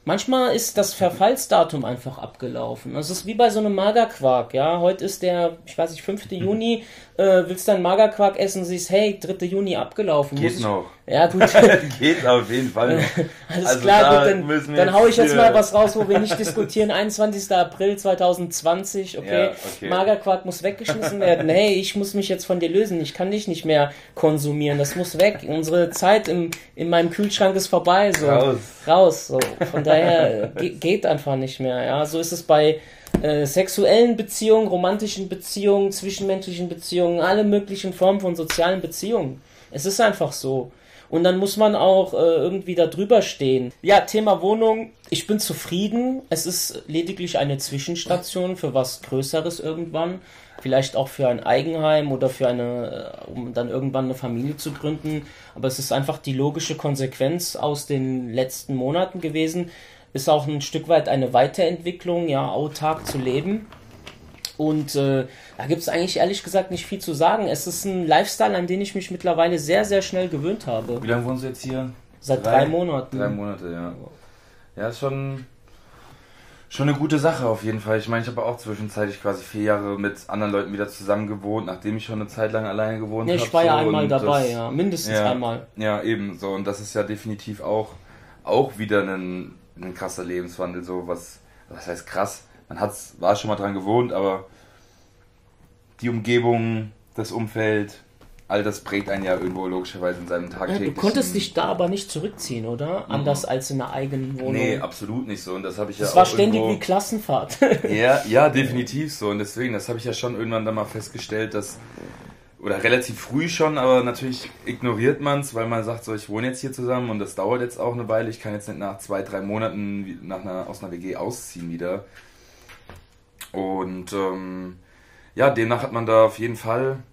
Manchmal ist das Verfallsdatum einfach abgelaufen. Es ist wie bei so einem Magerquark, ja. Heute ist der, ich weiß nicht, 5. *laughs* Juni, äh, willst du einen Magerquark essen, siehst, hey, 3. Juni abgelaufen. Geht noch. Ja, gut. *laughs* Geht auf jeden Fall noch. *laughs* Alles also klar, da gut, dann, dann hau ich jetzt mal was raus, wo wir nicht diskutieren. *laughs* 21. April 2020, okay. Ja, okay. Magerquark muss weggeschmissen werden. Hey, ich muss mich jetzt von dir lösen. Ich kann dich nicht mehr konsumieren. Das muss weg. Unsere Zeit im, in meinem Kühlschrank ist vorbei. So. Raus. Raus. So. Von daher geht einfach nicht mehr. Ja, so ist es bei äh, sexuellen Beziehungen, romantischen Beziehungen, zwischenmenschlichen Beziehungen, alle möglichen Formen von sozialen Beziehungen. Es ist einfach so. Und dann muss man auch äh, irgendwie da drüber stehen. Ja, Thema Wohnung. Ich bin zufrieden. Es ist lediglich eine Zwischenstation für was Größeres irgendwann. Vielleicht auch für ein Eigenheim oder für eine, äh, um dann irgendwann eine Familie zu gründen. Aber es ist einfach die logische Konsequenz aus den letzten Monaten gewesen. Ist auch ein Stück weit eine Weiterentwicklung, ja, autark zu leben. Und äh, da gibt es eigentlich ehrlich gesagt nicht viel zu sagen. Es ist ein Lifestyle, an den ich mich mittlerweile sehr, sehr schnell gewöhnt habe. Wie lange wohnen Sie jetzt hier? Seit drei, drei Monaten. Drei Monate, ja. Ja, ist schon, schon eine gute Sache auf jeden Fall. Ich meine, ich habe auch zwischenzeitlich quasi vier Jahre mit anderen Leuten wieder zusammen gewohnt, nachdem ich schon eine Zeit lang alleine gewohnt habe. Ja, ich war ja einmal dabei, das, ja. Mindestens ja, einmal. Ja, eben so. Und das ist ja definitiv auch, auch wieder ein, ein krasser Lebenswandel. So was, was heißt krass? Man hat's, war schon mal dran gewohnt, aber die Umgebung, das Umfeld, all das prägt einen ja irgendwo logischerweise in seinem tagtäglichen... Ja, du konntest dich da aber nicht zurückziehen, oder? Anders mhm. als in einer eigenen Wohnung. Nee, absolut nicht so. Und das habe ich das ja auch war ständig irgendwo... wie Klassenfahrt. ja, ja, *laughs* definitiv so. Und deswegen, das habe ich ja schon irgendwann dann mal festgestellt, dass... Oder relativ früh schon, aber natürlich ignoriert man es, weil man sagt, so, ich wohne jetzt hier zusammen und das dauert jetzt auch eine Weile. Ich kann jetzt nicht nach zwei, drei Monaten nach einer, aus einer WG ausziehen wieder. Und ähm, ja, demnach hat man da auf jeden Fall,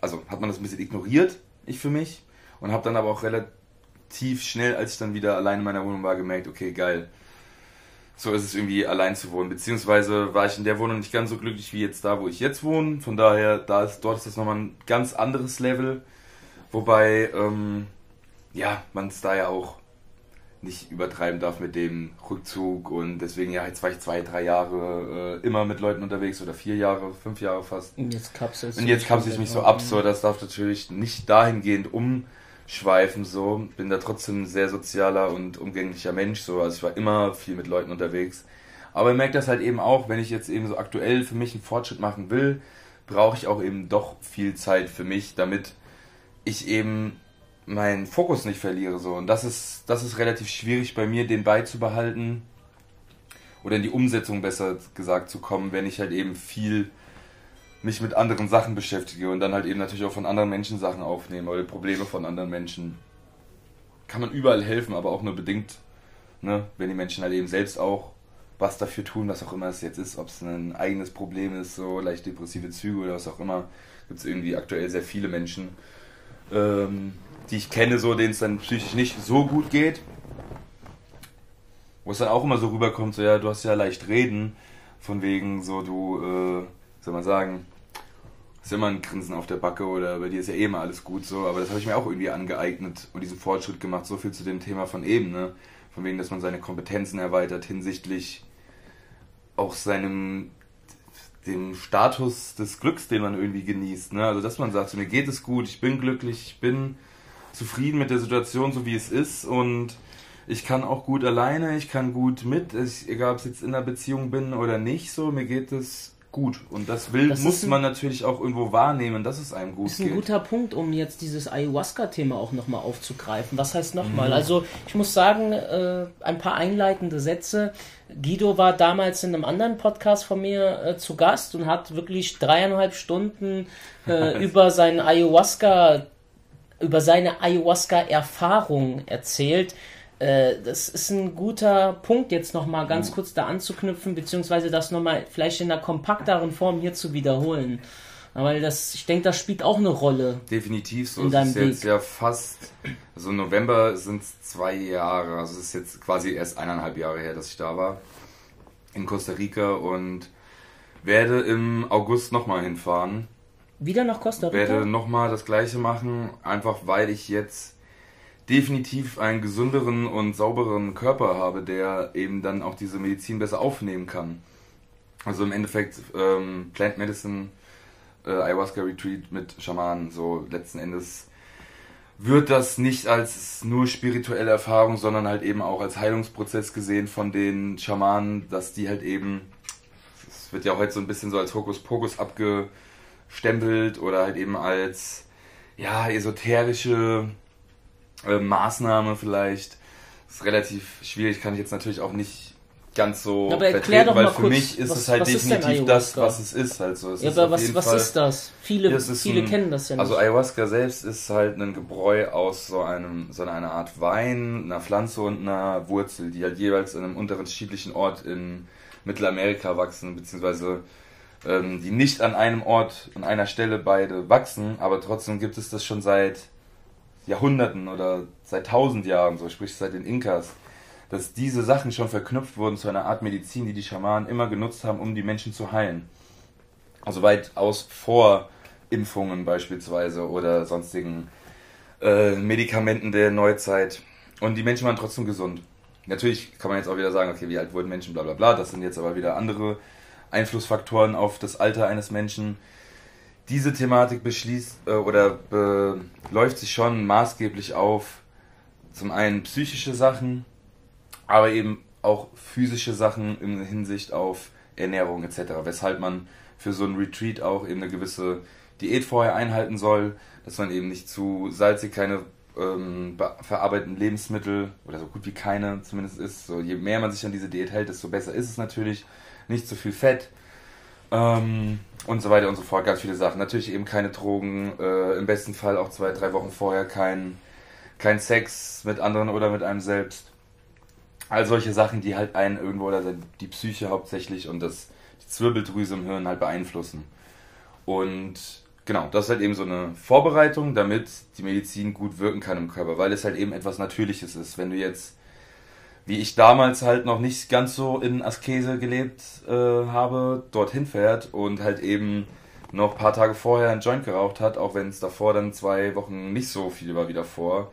also hat man das ein bisschen ignoriert, ich für mich, und habe dann aber auch relativ schnell, als ich dann wieder allein in meiner Wohnung war, gemerkt, okay, geil, so ist es irgendwie allein zu wohnen. Beziehungsweise war ich in der Wohnung nicht ganz so glücklich wie jetzt da, wo ich jetzt wohne. Von daher, da ist, dort ist das nochmal ein ganz anderes Level. Wobei, ähm, ja, man es da ja auch nicht übertreiben darf mit dem Rückzug und deswegen ja jetzt war ich zwei, drei Jahre äh, immer mit Leuten unterwegs oder vier Jahre, fünf Jahre fast. Und jetzt kapselst Und jetzt kapsel ich mich so ab, so das darf natürlich nicht dahingehend umschweifen, so bin da trotzdem ein sehr sozialer und umgänglicher Mensch, so also ich war immer viel mit Leuten unterwegs. Aber ich merke das halt eben auch, wenn ich jetzt eben so aktuell für mich einen Fortschritt machen will, brauche ich auch eben doch viel Zeit für mich, damit ich eben meinen Fokus nicht verliere. So. Und das ist, das ist relativ schwierig bei mir, den beizubehalten oder in die Umsetzung besser gesagt zu kommen, wenn ich halt eben viel mich mit anderen Sachen beschäftige und dann halt eben natürlich auch von anderen Menschen Sachen aufnehme oder Probleme von anderen Menschen. Kann man überall helfen, aber auch nur bedingt, ne? wenn die Menschen halt eben selbst auch was dafür tun, was auch immer es jetzt ist, ob es ein eigenes Problem ist, so leicht depressive Züge oder was auch immer, gibt es irgendwie aktuell sehr viele Menschen. Ähm, die ich kenne, so denen es dann psychisch nicht so gut geht. Wo es dann auch immer so rüberkommt, so ja, du hast ja leicht reden, von wegen so du, äh, soll man sagen, hast immer ein Grinsen auf der Backe oder bei dir ist ja eh immer alles gut so, aber das habe ich mir auch irgendwie angeeignet und diesen Fortschritt gemacht, so viel zu dem Thema von eben, ne? Von wegen, dass man seine Kompetenzen erweitert hinsichtlich auch seinem dem Status des Glücks, den man irgendwie genießt. Ne? Also dass man sagt, so, mir geht es gut, ich bin glücklich, ich bin zufrieden mit der Situation, so wie es ist und ich kann auch gut alleine, ich kann gut mit, ich, egal ob ich jetzt in einer Beziehung bin oder nicht, so mir geht es gut und das will das muss ein, man natürlich auch irgendwo wahrnehmen, dass es einem gut geht. Das ist ein geht. guter Punkt, um jetzt dieses Ayahuasca-Thema auch nochmal aufzugreifen. Was heißt nochmal? Mhm. Also ich muss sagen, äh, ein paar einleitende Sätze. Guido war damals in einem anderen Podcast von mir äh, zu Gast und hat wirklich dreieinhalb Stunden äh, *laughs* über seinen Ayahuasca über seine Ayahuasca-Erfahrung erzählt. Äh, das ist ein guter Punkt, jetzt nochmal ganz mhm. kurz da anzuknüpfen, beziehungsweise das nochmal vielleicht in einer kompakteren Form hier zu wiederholen. Weil das, ich denke, das spielt auch eine Rolle. Definitiv so. Es ist Weg. jetzt ja fast, also November sind es zwei Jahre, also es ist jetzt quasi erst eineinhalb Jahre her, dass ich da war. In Costa Rica und werde im August nochmal hinfahren. Wieder nach Costa Rica? Werde nochmal das gleiche machen, einfach weil ich jetzt definitiv einen gesünderen und saubereren Körper habe, der eben dann auch diese Medizin besser aufnehmen kann. Also im Endeffekt ähm, Plant Medicine, äh, Ayahuasca Retreat mit Schamanen, so letzten Endes wird das nicht als nur spirituelle Erfahrung, sondern halt eben auch als Heilungsprozess gesehen von den Schamanen, dass die halt eben, es wird ja heute so ein bisschen so als Hokuspokus abgestempelt oder halt eben als ja esoterische äh, Maßnahme vielleicht. Das ist relativ schwierig, kann ich jetzt natürlich auch nicht ganz so aber erklär doch weil mal für kurz, mich ist was, es halt definitiv das, was es ist. Also es ja, ist aber was, was ist das? Viele, viele ein, kennen das ja also nicht. Also Ayahuasca selbst ist halt ein Gebräu aus so einem so einer Art Wein, einer Pflanze und einer Wurzel, die halt jeweils in einem unterschiedlichen Ort in Mittelamerika wachsen, beziehungsweise ähm, die nicht an einem Ort, an einer Stelle beide wachsen, aber trotzdem gibt es das schon seit Jahrhunderten oder seit tausend Jahren, so sprich seit den Inkas dass diese Sachen schon verknüpft wurden zu einer Art Medizin, die die Schamanen immer genutzt haben, um die Menschen zu heilen. Also weitaus vor Impfungen beispielsweise oder sonstigen äh, Medikamenten der Neuzeit. Und die Menschen waren trotzdem gesund. Natürlich kann man jetzt auch wieder sagen, okay, wie alt wurden Menschen, bla bla bla. Das sind jetzt aber wieder andere Einflussfaktoren auf das Alter eines Menschen. Diese Thematik beschließt äh, oder beläuft sich schon maßgeblich auf zum einen psychische Sachen, aber eben auch physische Sachen in Hinsicht auf Ernährung etc. Weshalb man für so ein Retreat auch eben eine gewisse Diät vorher einhalten soll, dass man eben nicht zu salzig, keine ähm, verarbeiteten Lebensmittel oder so gut wie keine zumindest ist. So, je mehr man sich an diese Diät hält, desto besser ist es natürlich. Nicht zu viel Fett ähm, und so weiter und so fort. Ganz viele Sachen. Natürlich eben keine Drogen, äh, im besten Fall auch zwei, drei Wochen vorher kein, kein Sex mit anderen oder mit einem selbst all solche Sachen, die halt einen irgendwo oder die Psyche hauptsächlich und das, die Zwirbeldrüse im Hirn halt beeinflussen. Und genau, das ist halt eben so eine Vorbereitung, damit die Medizin gut wirken kann im Körper, weil es halt eben etwas Natürliches ist. Wenn du jetzt, wie ich damals halt noch nicht ganz so in Askese gelebt äh, habe, dorthin fährt und halt eben noch ein paar Tage vorher ein Joint geraucht hat, auch wenn es davor dann zwei Wochen nicht so viel war wie davor,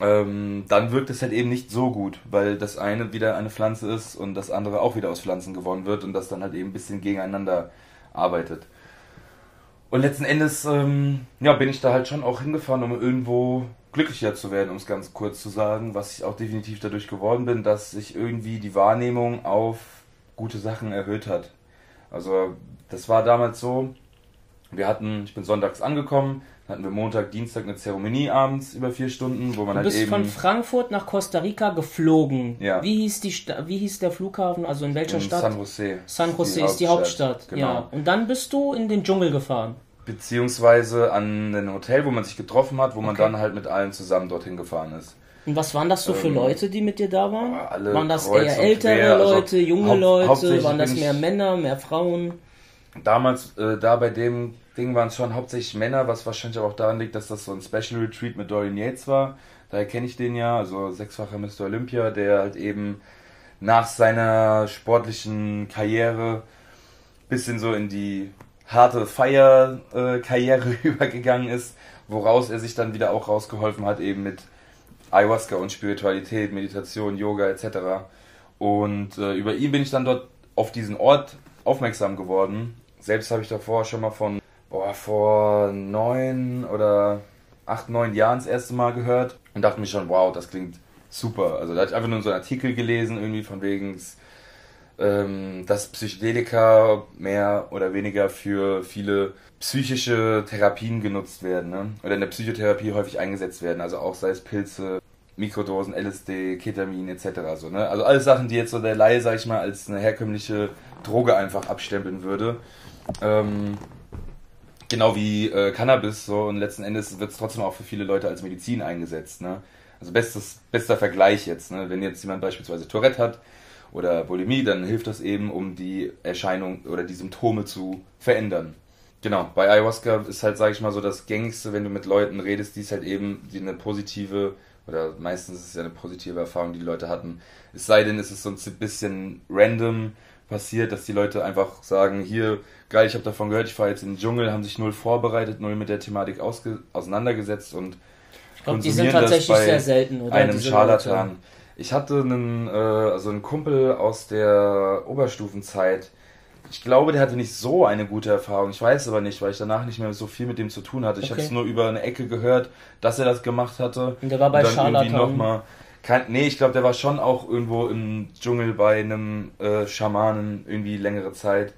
ähm, dann wirkt es halt eben nicht so gut, weil das eine wieder eine Pflanze ist und das andere auch wieder aus Pflanzen gewonnen wird und das dann halt eben ein bisschen gegeneinander arbeitet. Und letzten Endes ähm, ja, bin ich da halt schon auch hingefahren, um irgendwo glücklicher zu werden, um es ganz kurz zu sagen, was ich auch definitiv dadurch geworden bin, dass sich irgendwie die Wahrnehmung auf gute Sachen erhöht hat. Also das war damals so, wir hatten, ich bin sonntags angekommen, hatten wir Montag, Dienstag eine Zeremonie abends über vier Stunden, wo man du halt bist eben von Frankfurt nach Costa Rica geflogen. Ja. Wie hieß die Sta wie hieß der Flughafen? Also in welcher in Stadt? San Jose. San Jose ist die Hauptstadt. Genau. Ja. Und dann bist du in den Dschungel gefahren. Beziehungsweise an ein Hotel, wo man sich getroffen hat, wo man Okay. dann halt mit allen zusammen dorthin gefahren ist. Und was waren das so für Ähm, Leute, die mit dir da waren? alle waren das kreuz eher ältere quer, also Leute, junge Leute? Waren das mehr Männer, mehr Frauen? Damals, äh, da bei dem Ding waren schon hauptsächlich Männer, was wahrscheinlich auch daran liegt, dass das so ein Special Retreat mit Dorian Yates war. Daher kenne ich den ja, also sechsfacher Mr. Olympia, der halt eben nach seiner sportlichen Karriere bisschen so in die harte Feier-Karriere *laughs* übergegangen ist, woraus er sich dann wieder auch rausgeholfen hat, eben mit Ayahuasca und Spiritualität, Meditation, Yoga etc. Und äh, über ihn bin ich dann dort auf diesen Ort aufmerksam geworden. Selbst habe ich davor schon mal von, vor neun oder acht, neun Jahren das erste Mal gehört und dachte mir schon, wow, das klingt super. Also da hatte ich einfach nur so einen Artikel gelesen, irgendwie von wegen, ähm, dass Psychedelika mehr oder weniger für viele psychische Therapien genutzt werden, ne? oder in der Psychotherapie häufig eingesetzt werden, also auch sei es Pilze, Mikrodosen, LSD, Ketamin etc. So, ne? Also alles Sachen, die jetzt so der Laie, sag ich mal, als eine herkömmliche Droge einfach abstempeln würde. Ähm, genau wie äh, Cannabis so und letzten Endes wird es trotzdem auch für viele Leute als Medizin eingesetzt. Ne? Also bestes, bester Vergleich jetzt. Ne? Wenn jetzt jemand beispielsweise Tourette hat oder Bulimie, dann hilft das eben, um die Erscheinung oder die Symptome zu verändern. Genau, bei Ayahuasca ist halt, sage ich mal, so das gängigste, wenn du mit Leuten redest, die es halt eben, die eine positive, oder meistens ist es ja eine positive Erfahrung, die die Leute hatten. Es sei denn, es ist so ein bisschen random passiert, dass die Leute einfach sagen, hier, geil, ich habe davon gehört, ich fahre jetzt in den Dschungel, haben sich null vorbereitet, null mit der Thematik auseinandergesetzt und ich glaube, die sind tatsächlich sehr selten, oder? Einem Scharlatan. Ich hatte einen, äh, also einen Kumpel aus der Oberstufenzeit, ich glaube, der hatte nicht so eine gute Erfahrung. Ich weiß aber nicht, weil ich danach nicht mehr so viel mit dem zu tun hatte. Ich okay. habe es nur über eine Ecke gehört, dass er das gemacht hatte. Und der war bei Scharlatan. Noch mal, kein, nee, ich glaube, der war schon auch irgendwo im Dschungel bei einem äh, Schamanen irgendwie längere Zeit.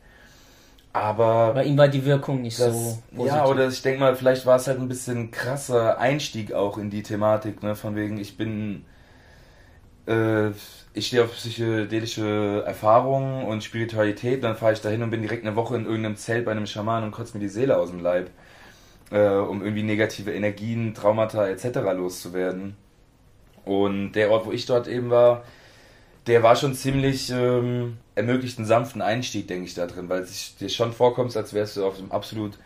Aber. Bei ihm war die Wirkung nicht das, so. Positiv. Ja, oder ich denke mal, vielleicht war es halt ein bisschen krasser Einstieg auch in die Thematik, ne? Von wegen, ich bin. Äh, ich stehe auf psychedelische Erfahrungen und Spiritualität, dann fahre ich dahin und bin direkt eine Woche in irgendeinem Zelt bei einem Schaman und kotze mir die Seele aus dem Leib, äh, um irgendwie negative Energien, Traumata etc. loszuwerden. Und der Ort, wo ich dort eben war, der war schon ziemlich ähm, ermöglicht einen sanften Einstieg, denke ich, da drin, weil es dir schon vorkommt, als wärst du auf einem absolut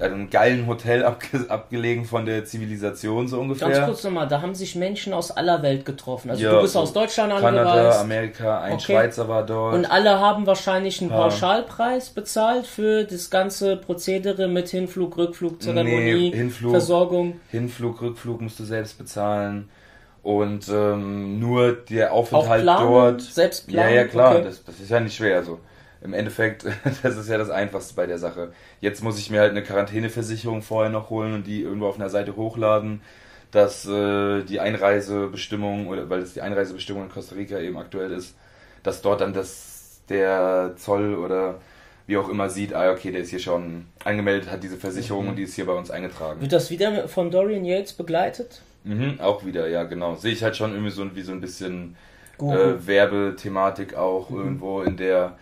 einem geilen Hotel *laughs* abge abgelegen von der Zivilisation so ungefähr. Ganz kurz nochmal, da haben sich Menschen aus aller Welt getroffen. Also ja, du bist so aus Deutschland Kanada, angereist. Amerika, ein okay. Schweizer war dort. Und alle haben wahrscheinlich einen Pauschalpreis bezahlt für das ganze Prozedere mit Hinflug, Rückflug, Zeremonie, nee, Hinflug, Versorgung. Hinflug, Rückflug musst du selbst bezahlen. Und ähm, nur der Aufenthalt planen, dort. Selbst planen? Ja, ja, klar, okay. das, das ist ja nicht schwer. Also im Endeffekt, *laughs* das ist ja das Einfachste bei der Sache. Jetzt muss ich mir halt eine Quarantäneversicherung vorher noch holen und die irgendwo auf einer Seite hochladen, dass äh, die Einreisebestimmung, oder weil es die Einreisebestimmung in Costa Rica eben aktuell ist, dass dort dann das der Zoll oder wie auch immer sieht, ah okay, der ist hier schon angemeldet, hat diese Versicherung mhm. und die ist hier bei uns eingetragen. Wird das wieder von Dorian Yates begleitet? Mhm, auch wieder, ja, genau. Sehe ich halt schon irgendwie so wie so ein bisschen äh, Werbethematik auch mhm. irgendwo in der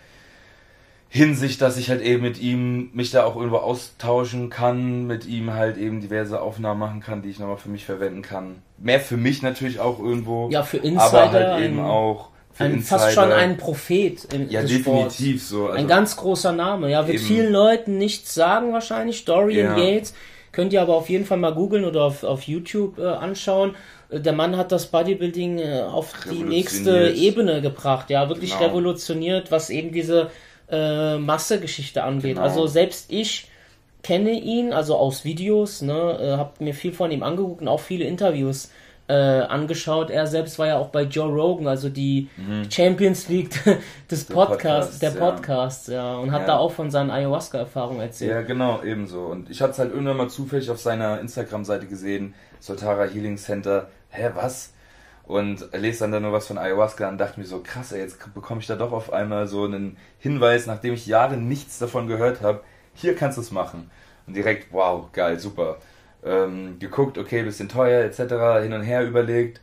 Hinsicht, dass ich halt eben mit ihm mich da auch irgendwo austauschen kann, mit ihm halt eben diverse Aufnahmen machen kann, die ich nochmal für mich verwenden kann. Mehr für mich natürlich auch irgendwo. Ja, für Insider. Aber halt eben auch für ein, Insider. Fast schon ein Prophet im Ja, definitiv Sports. so. Also ein ganz großer Name. Ja, wird eben. vielen Leuten nichts sagen wahrscheinlich. Dorian ja. Yates Könnt ihr aber auf jeden Fall mal googeln oder auf, auf YouTube äh, anschauen. Äh, der Mann hat das Bodybuilding äh, auf die nächste Ebene gebracht, ja, wirklich genau. revolutioniert, was eben diese äh, Massegeschichte angeht. Genau. Also selbst ich kenne ihn, also aus Videos, ne, äh, hab mir viel von ihm angeguckt und auch viele Interviews äh, angeschaut. Er selbst war ja auch bei Joe Rogan, also die mhm. Champions League *laughs* des Podcasts, Podcast, der Podcasts, ja. ja, und hat ja. da auch von seinen Ayahuasca-Erfahrungen erzählt. Ja, genau, ebenso. Und ich hatte es halt irgendwann mal zufällig auf seiner Instagram-Seite gesehen, Soltara Healing Center. Hä, was? Und lese dann da nur was von Ayahuasca und dachte mir so, krass, ey, jetzt bekomme ich da doch auf einmal so einen Hinweis, nachdem ich Jahre nichts davon gehört habe. Hier kannst du es machen. Und direkt, wow, geil, super ähm, geguckt, okay, bisschen teuer etc., hin und her überlegt.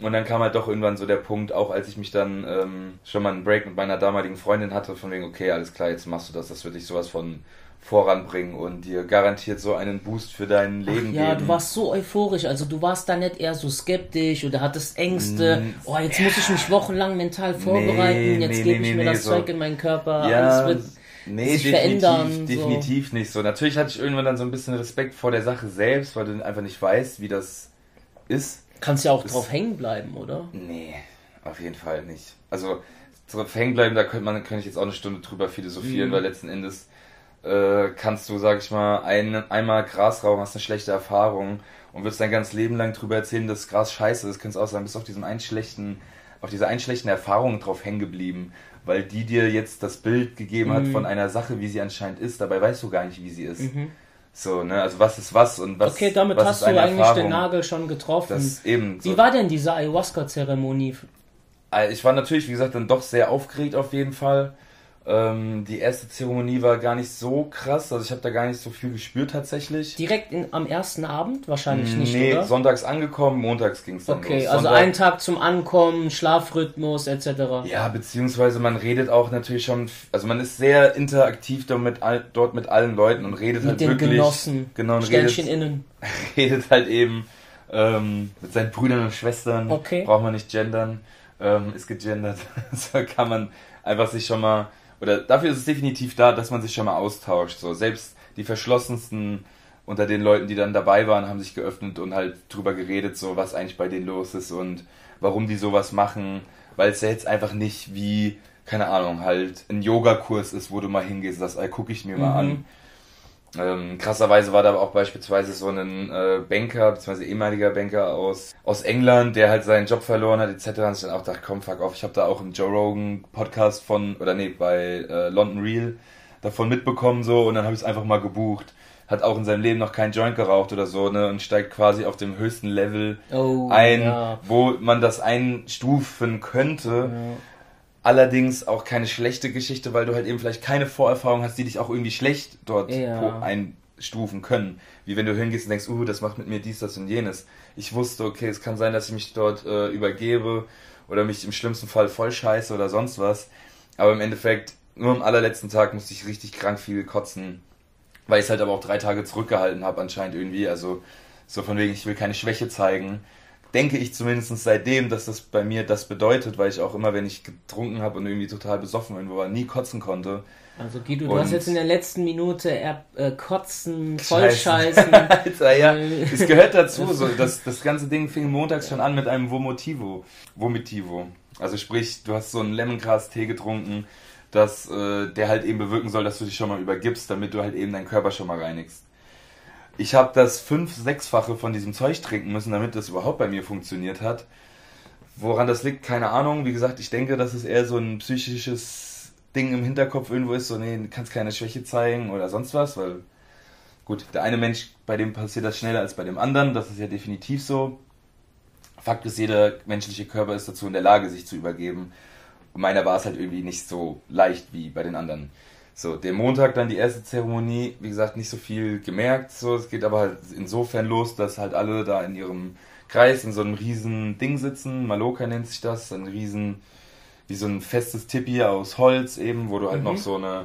Und dann kam halt doch irgendwann so der Punkt, auch als ich mich dann ähm, schon mal einen Break mit meiner damaligen Freundin hatte, von wegen, okay, alles klar, jetzt machst du das, das wird dich sowas von voranbringen und dir garantiert so einen Boost für dein Leben Ach, ja, geben. du warst so euphorisch, also du warst da nicht eher so skeptisch oder hattest Ängste, mm, oh, jetzt ja. muss ich mich wochenlang mental vorbereiten, nee, jetzt nee, gebe nee, ich mir das so. Zeug in meinen Körper, ja, alles wird nee, sich definitiv, verändern. Definitiv so. nicht so. Natürlich hatte ich irgendwann dann so ein bisschen Respekt vor der Sache selbst, weil du einfach nicht weißt, wie das ist. Kannst ja auch ist, drauf hängen bleiben, oder? Nee, auf jeden Fall nicht. Also drauf hängen bleiben, da könnte man, könnte ich jetzt auch eine Stunde drüber philosophieren, mhm. weil letzten Endes äh, kannst du, sag ich mal, ein, einmal Gras rauchen, hast eine schlechte Erfahrung und wirst dein ganzes Leben lang drüber erzählen, dass Gras scheiße ist, kannst auch sagen, bist auf diesem einen schlechten, auf dieser einen schlechten Erfahrung drauf hängen geblieben weil die dir jetzt das Bild gegeben mhm. hat von einer Sache, wie sie anscheinend ist. Dabei weißt du gar nicht, wie sie ist. Mhm. So, ne, also was ist was und was Okay, damit was hast du eigentlich Erfahrung, den Nagel schon getroffen. Das eben wie so. war denn diese Ayahuasca-Zeremonie? Äh, ich war natürlich, wie gesagt, dann doch sehr aufgeregt auf jeden Fall. Ähm, die erste Zeremonie war gar nicht so krass, also ich habe da gar nicht so viel gespürt tatsächlich. Direkt in, am ersten Abend? Wahrscheinlich nicht, nee, oder? sonntags angekommen, montags ging es dann Okay, los. also Sonntag, ein Tag zum Ankommen, Schlafrhythmus etc. Ja, beziehungsweise man redet auch natürlich schon, also man ist sehr interaktiv dort mit, dort mit allen Leuten und redet mit halt den wirklich... Genossen, genau, und Ständchen redet, innen. *laughs* redet halt eben ähm, mit seinen Brüdern und Schwestern, okay. braucht man nicht gendern, ähm, ist gegendert, *laughs* so kann man einfach sich schon mal oder dafür ist es definitiv da, dass man sich schon mal austauscht. So, selbst die verschlossensten unter den Leuten, die dann dabei waren, haben sich geöffnet und halt drüber geredet, so was eigentlich bei denen los ist und warum die sowas machen, weil es ja jetzt einfach nicht wie, keine Ahnung, halt ein Yogakurs ist, wo du mal hingehst, das gucke ich mir mal mhm. an. Ähm, krasserweise war da auch beispielsweise so ein äh, Banker, beziehungsweise ehemaliger Banker aus, aus England, der halt seinen Job verloren hat, etc. Und ich dann auch dachte, komm, fuck off, ich habe da auch im Joe Rogan Podcast von, oder nee, bei äh, London Real davon mitbekommen so und dann habe ich es einfach mal gebucht hat auch in seinem Leben noch keinen Joint geraucht oder so, ne, und steigt quasi auf dem höchsten Level oh, ein, ja. wo man das einstufen könnte. Ja. Allerdings auch keine schlechte Geschichte, weil du halt eben vielleicht keine Vorerfahrung hast, die dich auch irgendwie schlecht dort ja. einstufen können. Wie wenn du hingehst und denkst, uh, das macht mit mir dies, das und jenes. Ich wusste, okay, es kann sein, dass ich mich dort äh, übergebe oder mich im schlimmsten Fall voll scheiße oder sonst was. Aber im Endeffekt, nur am allerletzten Tag musste ich richtig krank viel kotzen weil ich es halt aber auch drei Tage zurückgehalten habe anscheinend irgendwie. Also so von wegen, ich will keine Schwäche zeigen. Denke ich zumindest seitdem, dass das bei mir das bedeutet, weil ich auch immer, wenn ich getrunken habe und irgendwie total besoffen irgendwo war, nie kotzen konnte. Also Guido, du hast jetzt in der letzten Minute eher äh, kotzen, vollscheißen. *laughs* Alter, ja, es gehört dazu. *laughs* So, das, das ganze Ding fing montags schon an mit einem Vomitivo. Vomitivo. Also sprich, du hast so einen Lemongras-Tee getrunken, dass äh, der halt eben bewirken soll, dass du dich schon mal übergibst, damit du halt eben deinen Körper schon mal reinigst. Ich habe das fünf, sechsfache von diesem Zeug trinken müssen, damit das überhaupt bei mir funktioniert hat. Woran das liegt, keine Ahnung. Wie gesagt, ich denke, dass es eher so ein psychisches Ding im Hinterkopf irgendwo ist, so, nee, du kannst keine Schwäche zeigen oder sonst was, weil, gut, der eine Mensch, bei dem passiert das schneller als bei dem anderen, das ist ja definitiv so. Fakt ist, jeder menschliche Körper ist dazu in der Lage, sich zu übergeben. Und meiner war es halt irgendwie nicht so leicht wie bei den anderen. So, der Montag dann die erste Zeremonie, wie gesagt, nicht so viel gemerkt. So, es geht aber halt insofern los, dass halt alle da in ihrem Kreis in so einem riesen Ding sitzen. Maloka nennt sich das, ein riesen, wie so ein festes Tipi aus Holz eben, wo du halt mhm. noch so eine,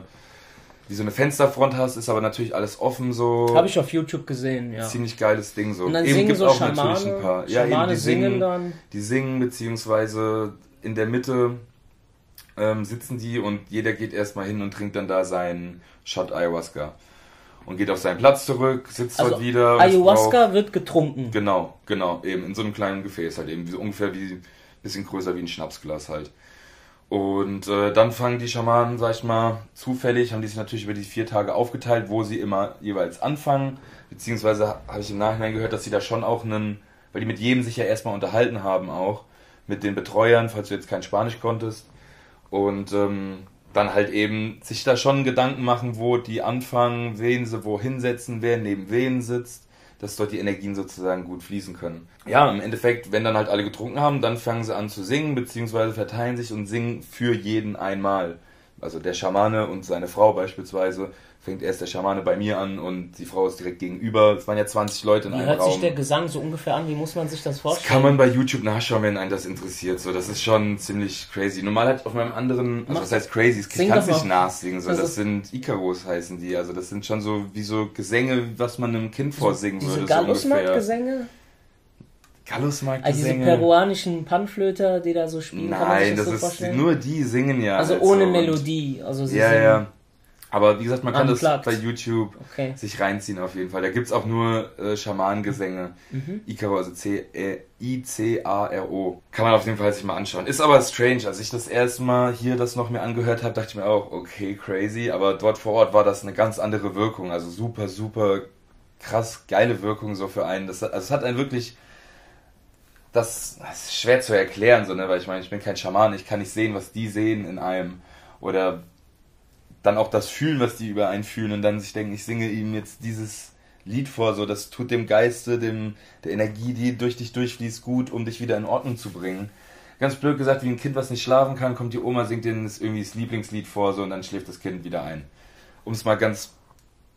wie so eine Fensterfront hast, ist aber natürlich alles offen so. Habe ich auf YouTube gesehen, ja. Ziemlich geiles Ding so. Und dann eben singen gibt so auch Schamane, natürlich ein paar. Ja, eben die singen, dann. die singen beziehungsweise in der Mitte ähm, sitzen die und jeder geht erstmal hin und trinkt dann da seinen Shot Ayahuasca. Und geht auf seinen Platz zurück, sitzt also dort wieder. Ayahuasca wird getrunken. Genau, genau, eben in so einem kleinen Gefäß halt eben, so ungefähr wie, ein bisschen größer wie ein Schnapsglas halt. Und äh, dann fangen die Schamanen, sag ich mal, zufällig, haben die sich natürlich über die vier Tage aufgeteilt, wo sie immer jeweils anfangen. Beziehungsweise habe ich im Nachhinein gehört, dass sie da schon auch einen, weil die mit jedem sich ja erstmal unterhalten haben auch, mit den Betreuern, falls du jetzt kein Spanisch konntest, und ähm, dann halt eben sich da schon Gedanken machen, wo die anfangen, wen sie wo hinsetzen, wer neben wen sitzt, dass dort die Energien sozusagen gut fließen können. Ja, im Endeffekt, wenn dann halt alle getrunken haben, dann fangen sie an zu singen, beziehungsweise verteilen sich und singen für jeden einmal. Also der Schamane und seine Frau beispielsweise fängt erst der Schamane bei mir an und die Frau ist direkt gegenüber. Es waren ja 20 Leute in wie einem Raum. Wie hört sich der Gesang so ungefähr an? Wie muss man sich das vorstellen? Das kann man bei YouTube nachschauen, wenn einen das interessiert. So, das ist schon ziemlich crazy. Normal halt auf meinem anderen, also was heißt crazy? Ich kann es nicht nachsingen. So, das, das sind Icaros heißen die. Also das sind schon so wie so Gesänge, was man einem Kind vorsingen diese würde. Gallusmarkt-Gesänge? Gallusmarkt-Gesänge? Also diese peruanischen Panflöter, die da so spielen. Nein, das, das so ist vorstellen? nur die singen ja. Also ohne Melodie. Also sie ja, ja. Aber wie gesagt, man kann Unplugged. das bei YouTube okay. sich reinziehen auf jeden Fall. Da gibt es auch nur äh, Schamanengesänge. Mhm. Icaro, also C-I-C-A-R-O. Kann man auf jeden Fall sich mal anschauen. Ist aber strange. Als ich das erste Mal hier das noch mir angehört habe, dachte ich mir auch, okay, crazy. Aber dort vor Ort war das eine ganz andere Wirkung. Also super, super krass geile Wirkung so für einen. Das, also es hat einen wirklich das, das, ist schwer zu erklären, so, ne? weil ich meine, ich bin kein Schaman, ich kann nicht sehen, was die sehen in einem. Oder dann auch das fühlen, was die über einen fühlen und dann sich denken, ich singe ihm jetzt dieses Lied vor, so das tut dem Geiste, dem der Energie, die durch dich durchfließt, gut, um dich wieder in Ordnung zu bringen. Ganz blöd gesagt, wie ein Kind, was nicht schlafen kann, kommt die Oma, singt denen irgendwie das Lieblingslied vor, so und dann schläft das Kind wieder ein. Um es mal ganz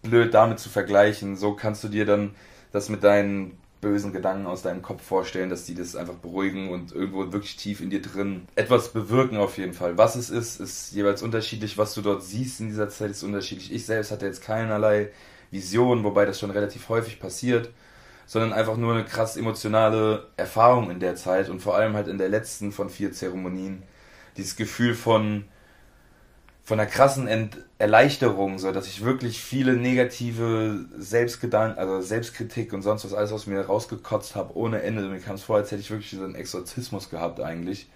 blöd damit zu vergleichen, so kannst du dir dann das mit deinen bösen Gedanken aus deinem Kopf vorstellen, dass die das einfach beruhigen und irgendwo wirklich tief in dir drin etwas bewirken auf jeden Fall. Was es ist, ist jeweils unterschiedlich. Was du dort siehst in dieser Zeit ist unterschiedlich. Ich selbst hatte jetzt keinerlei Vision, wobei das schon relativ häufig passiert, sondern einfach nur eine krass emotionale Erfahrung in der Zeit und vor allem halt in der letzten von vier Zeremonien. Dieses Gefühl von von einer krassen Ent Erleichterung, so dass ich wirklich viele negative Selbstgedanken, also Selbstkritik und sonst was alles aus mir rausgekotzt habe ohne Ende. Mir kam es vor, als hätte ich wirklich so einen Exorzismus gehabt eigentlich.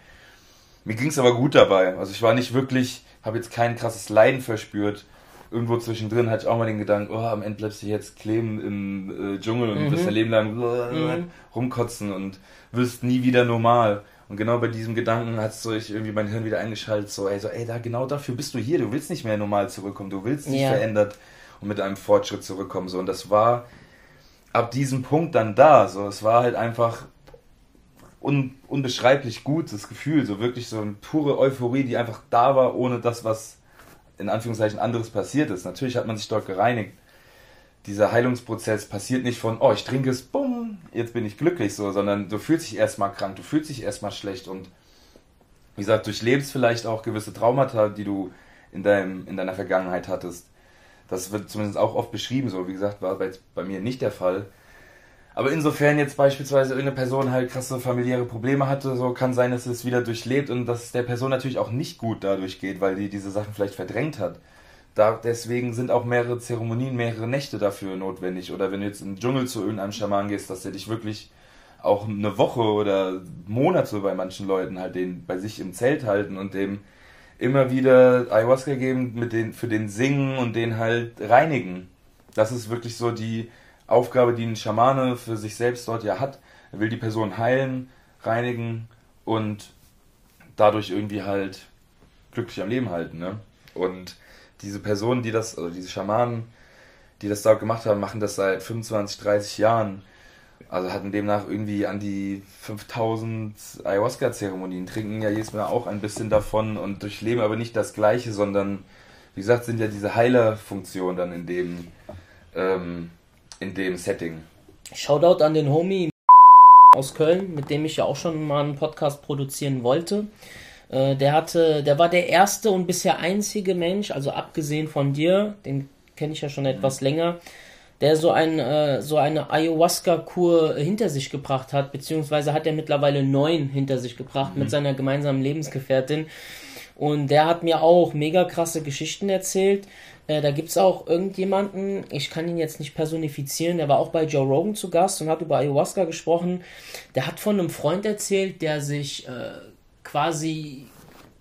Mir ging es aber gut dabei. Also ich war nicht wirklich, habe jetzt kein krasses Leiden verspürt. Irgendwo zwischendrin hatte ich auch mal den Gedanken, oh, am Ende bleibst du jetzt kleben im äh, Dschungel und mhm. wirst dein Leben lang mhm. rumkotzen und wirst nie wieder normal. Und genau bei diesem Gedanken hat so ich irgendwie mein Hirn wieder eingeschaltet, so, ey, so, ey, da, genau dafür bist du hier. Du willst nicht mehr normal zurückkommen, du willst nicht ja. verändert und mit einem Fortschritt zurückkommen. So. Und das war ab diesem Punkt dann da. So, es war halt einfach un, unbeschreiblich gut, das Gefühl, so wirklich so eine pure Euphorie, die einfach da war, ohne das, was in Anführungszeichen anderes passiert ist. Natürlich hat man sich dort gereinigt dieser Heilungsprozess passiert nicht von, oh, ich trinke es, bumm, jetzt bin ich glücklich so, sondern du fühlst dich erstmal krank, du fühlst dich erstmal schlecht und wie gesagt, durchlebst vielleicht auch gewisse Traumata, die du in, deinem, in deiner Vergangenheit hattest. Das wird zumindest auch oft beschrieben, so wie gesagt, war jetzt bei mir nicht der Fall. Aber insofern jetzt beispielsweise irgendeine Person halt krasse familiäre Probleme hatte, so kann sein, dass es wieder durchlebt und dass der Person natürlich auch nicht gut dadurch geht, weil die diese Sachen vielleicht verdrängt hat da, deswegen sind auch mehrere Zeremonien, mehrere Nächte dafür notwendig. Oder wenn du jetzt im Dschungel zu irgendeinem Schaman gehst, dass der dich wirklich auch eine Woche oder Monate bei manchen Leuten halt den bei sich im Zelt halten und dem immer wieder Ayahuasca geben, mit den, für den singen und den halt reinigen. Das ist wirklich so die Aufgabe, die ein Schamane für sich selbst dort ja hat. Er will die Person heilen, reinigen und dadurch irgendwie halt glücklich am Leben halten. Ne? Und diese Personen, die das, also diese Schamanen, die das da gemacht haben, machen das seit 25, 30 Jahren. Also hatten demnach irgendwie an die 5000 Ayahuasca-Zeremonien, trinken ja jedes Mal auch ein bisschen davon und durchleben aber nicht das Gleiche, sondern wie gesagt, sind ja diese Heilerfunktionen dann in dem, ähm, in dem Setting. Shoutout an den Homie aus Köln, mit dem ich ja auch schon mal einen Podcast produzieren wollte. Äh, der hatte, der war der erste und bisher einzige Mensch, also abgesehen von dir, den kenne ich ja schon etwas länger, der so, ein, äh, so eine Ayahuasca-Kur hinter sich gebracht hat, beziehungsweise hat er mittlerweile neun hinter sich gebracht mhm. mit seiner gemeinsamen Lebensgefährtin. Und der hat mir auch mega krasse Geschichten erzählt. Äh, da es auch irgendjemanden, ich kann ihn jetzt nicht personifizieren, der war auch bei Joe Rogan zu Gast und hat über Ayahuasca gesprochen. Der hat von einem Freund erzählt, der sich äh, quasi,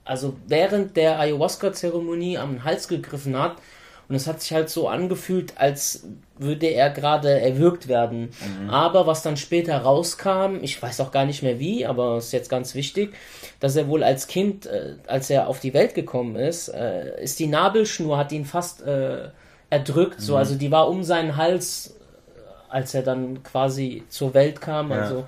also während der Ayahuasca-Zeremonie am Hals gegriffen hat. Und es hat sich halt so angefühlt, als würde er gerade erwürgt werden. Mhm. Aber was dann später rauskam, ich weiß auch gar nicht mehr wie, aber ist jetzt ganz wichtig, dass er wohl als Kind, äh, als er auf die Welt gekommen ist, äh, ist die Nabelschnur, hat ihn fast äh, erdrückt. Mhm. So, also die war um seinen Hals, als er dann quasi zur Welt kam, ja. also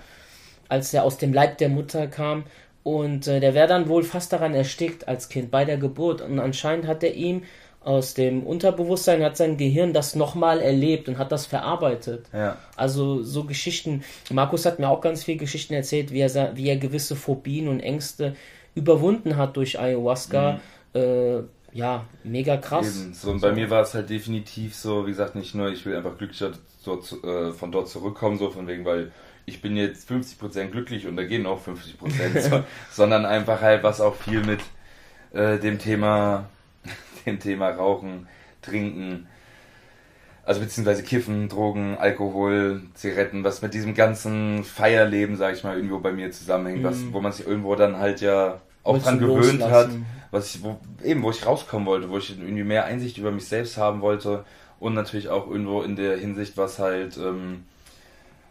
als er aus dem Leib der Mutter kam. Und äh, der wäre dann wohl fast daran erstickt als Kind bei der Geburt. Und anscheinend hat er ihm aus dem Unterbewusstsein, hat sein Gehirn das nochmal erlebt und hat das verarbeitet. Ja. Also so Geschichten. Markus hat mir auch ganz viele Geschichten erzählt, wie er, wie er gewisse Phobien und Ängste überwunden hat durch Ayahuasca. Mhm. Äh, ja, mega krass. Eben. So, und bei mir war es halt definitiv so, wie gesagt, nicht nur, ich will einfach glücklicher dort, äh, von dort zurückkommen, so von wegen, weil ich bin jetzt 50% glücklich und da gehen auch 50%, so, *laughs* sondern einfach halt was auch viel mit äh, dem Thema, *laughs* dem Thema Rauchen, Trinken, also beziehungsweise Kiffen, Drogen, Alkohol, Zigaretten, was mit diesem ganzen Feierleben, sag ich mal, irgendwo bei mir zusammenhängt, was, mhm. wo man sich irgendwo dann halt ja auch Willst dran gewöhnt loslassen? hat, was ich, wo, eben, wo ich rauskommen wollte, wo ich irgendwie mehr Einsicht über mich selbst haben wollte und natürlich auch irgendwo in der Hinsicht, was halt, ähm, äh,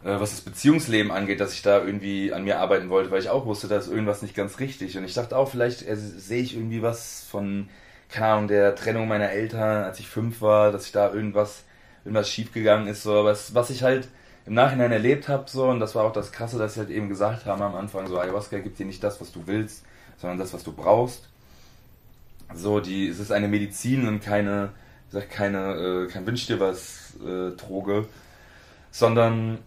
was das Beziehungsleben angeht, dass ich da irgendwie an mir arbeiten wollte, weil ich auch wusste, da ist irgendwas nicht ganz richtig. Und ich dachte auch, vielleicht äh, sehe ich irgendwie was von, keine Ahnung, der Trennung meiner Eltern, als ich fünf war, dass ich da irgendwas, irgendwas schiefgegangen ist. So. Aber was, was ich halt im Nachhinein erlebt habe, so, und das war auch das Krasse, dass sie halt eben gesagt haben am Anfang, so Ayahuasca gibt dir nicht das, was du willst, sondern das, was du brauchst. So, die, es ist eine Medizin und keine, ich sag keine, äh, kein Wünsch dir was äh, Droge, sondern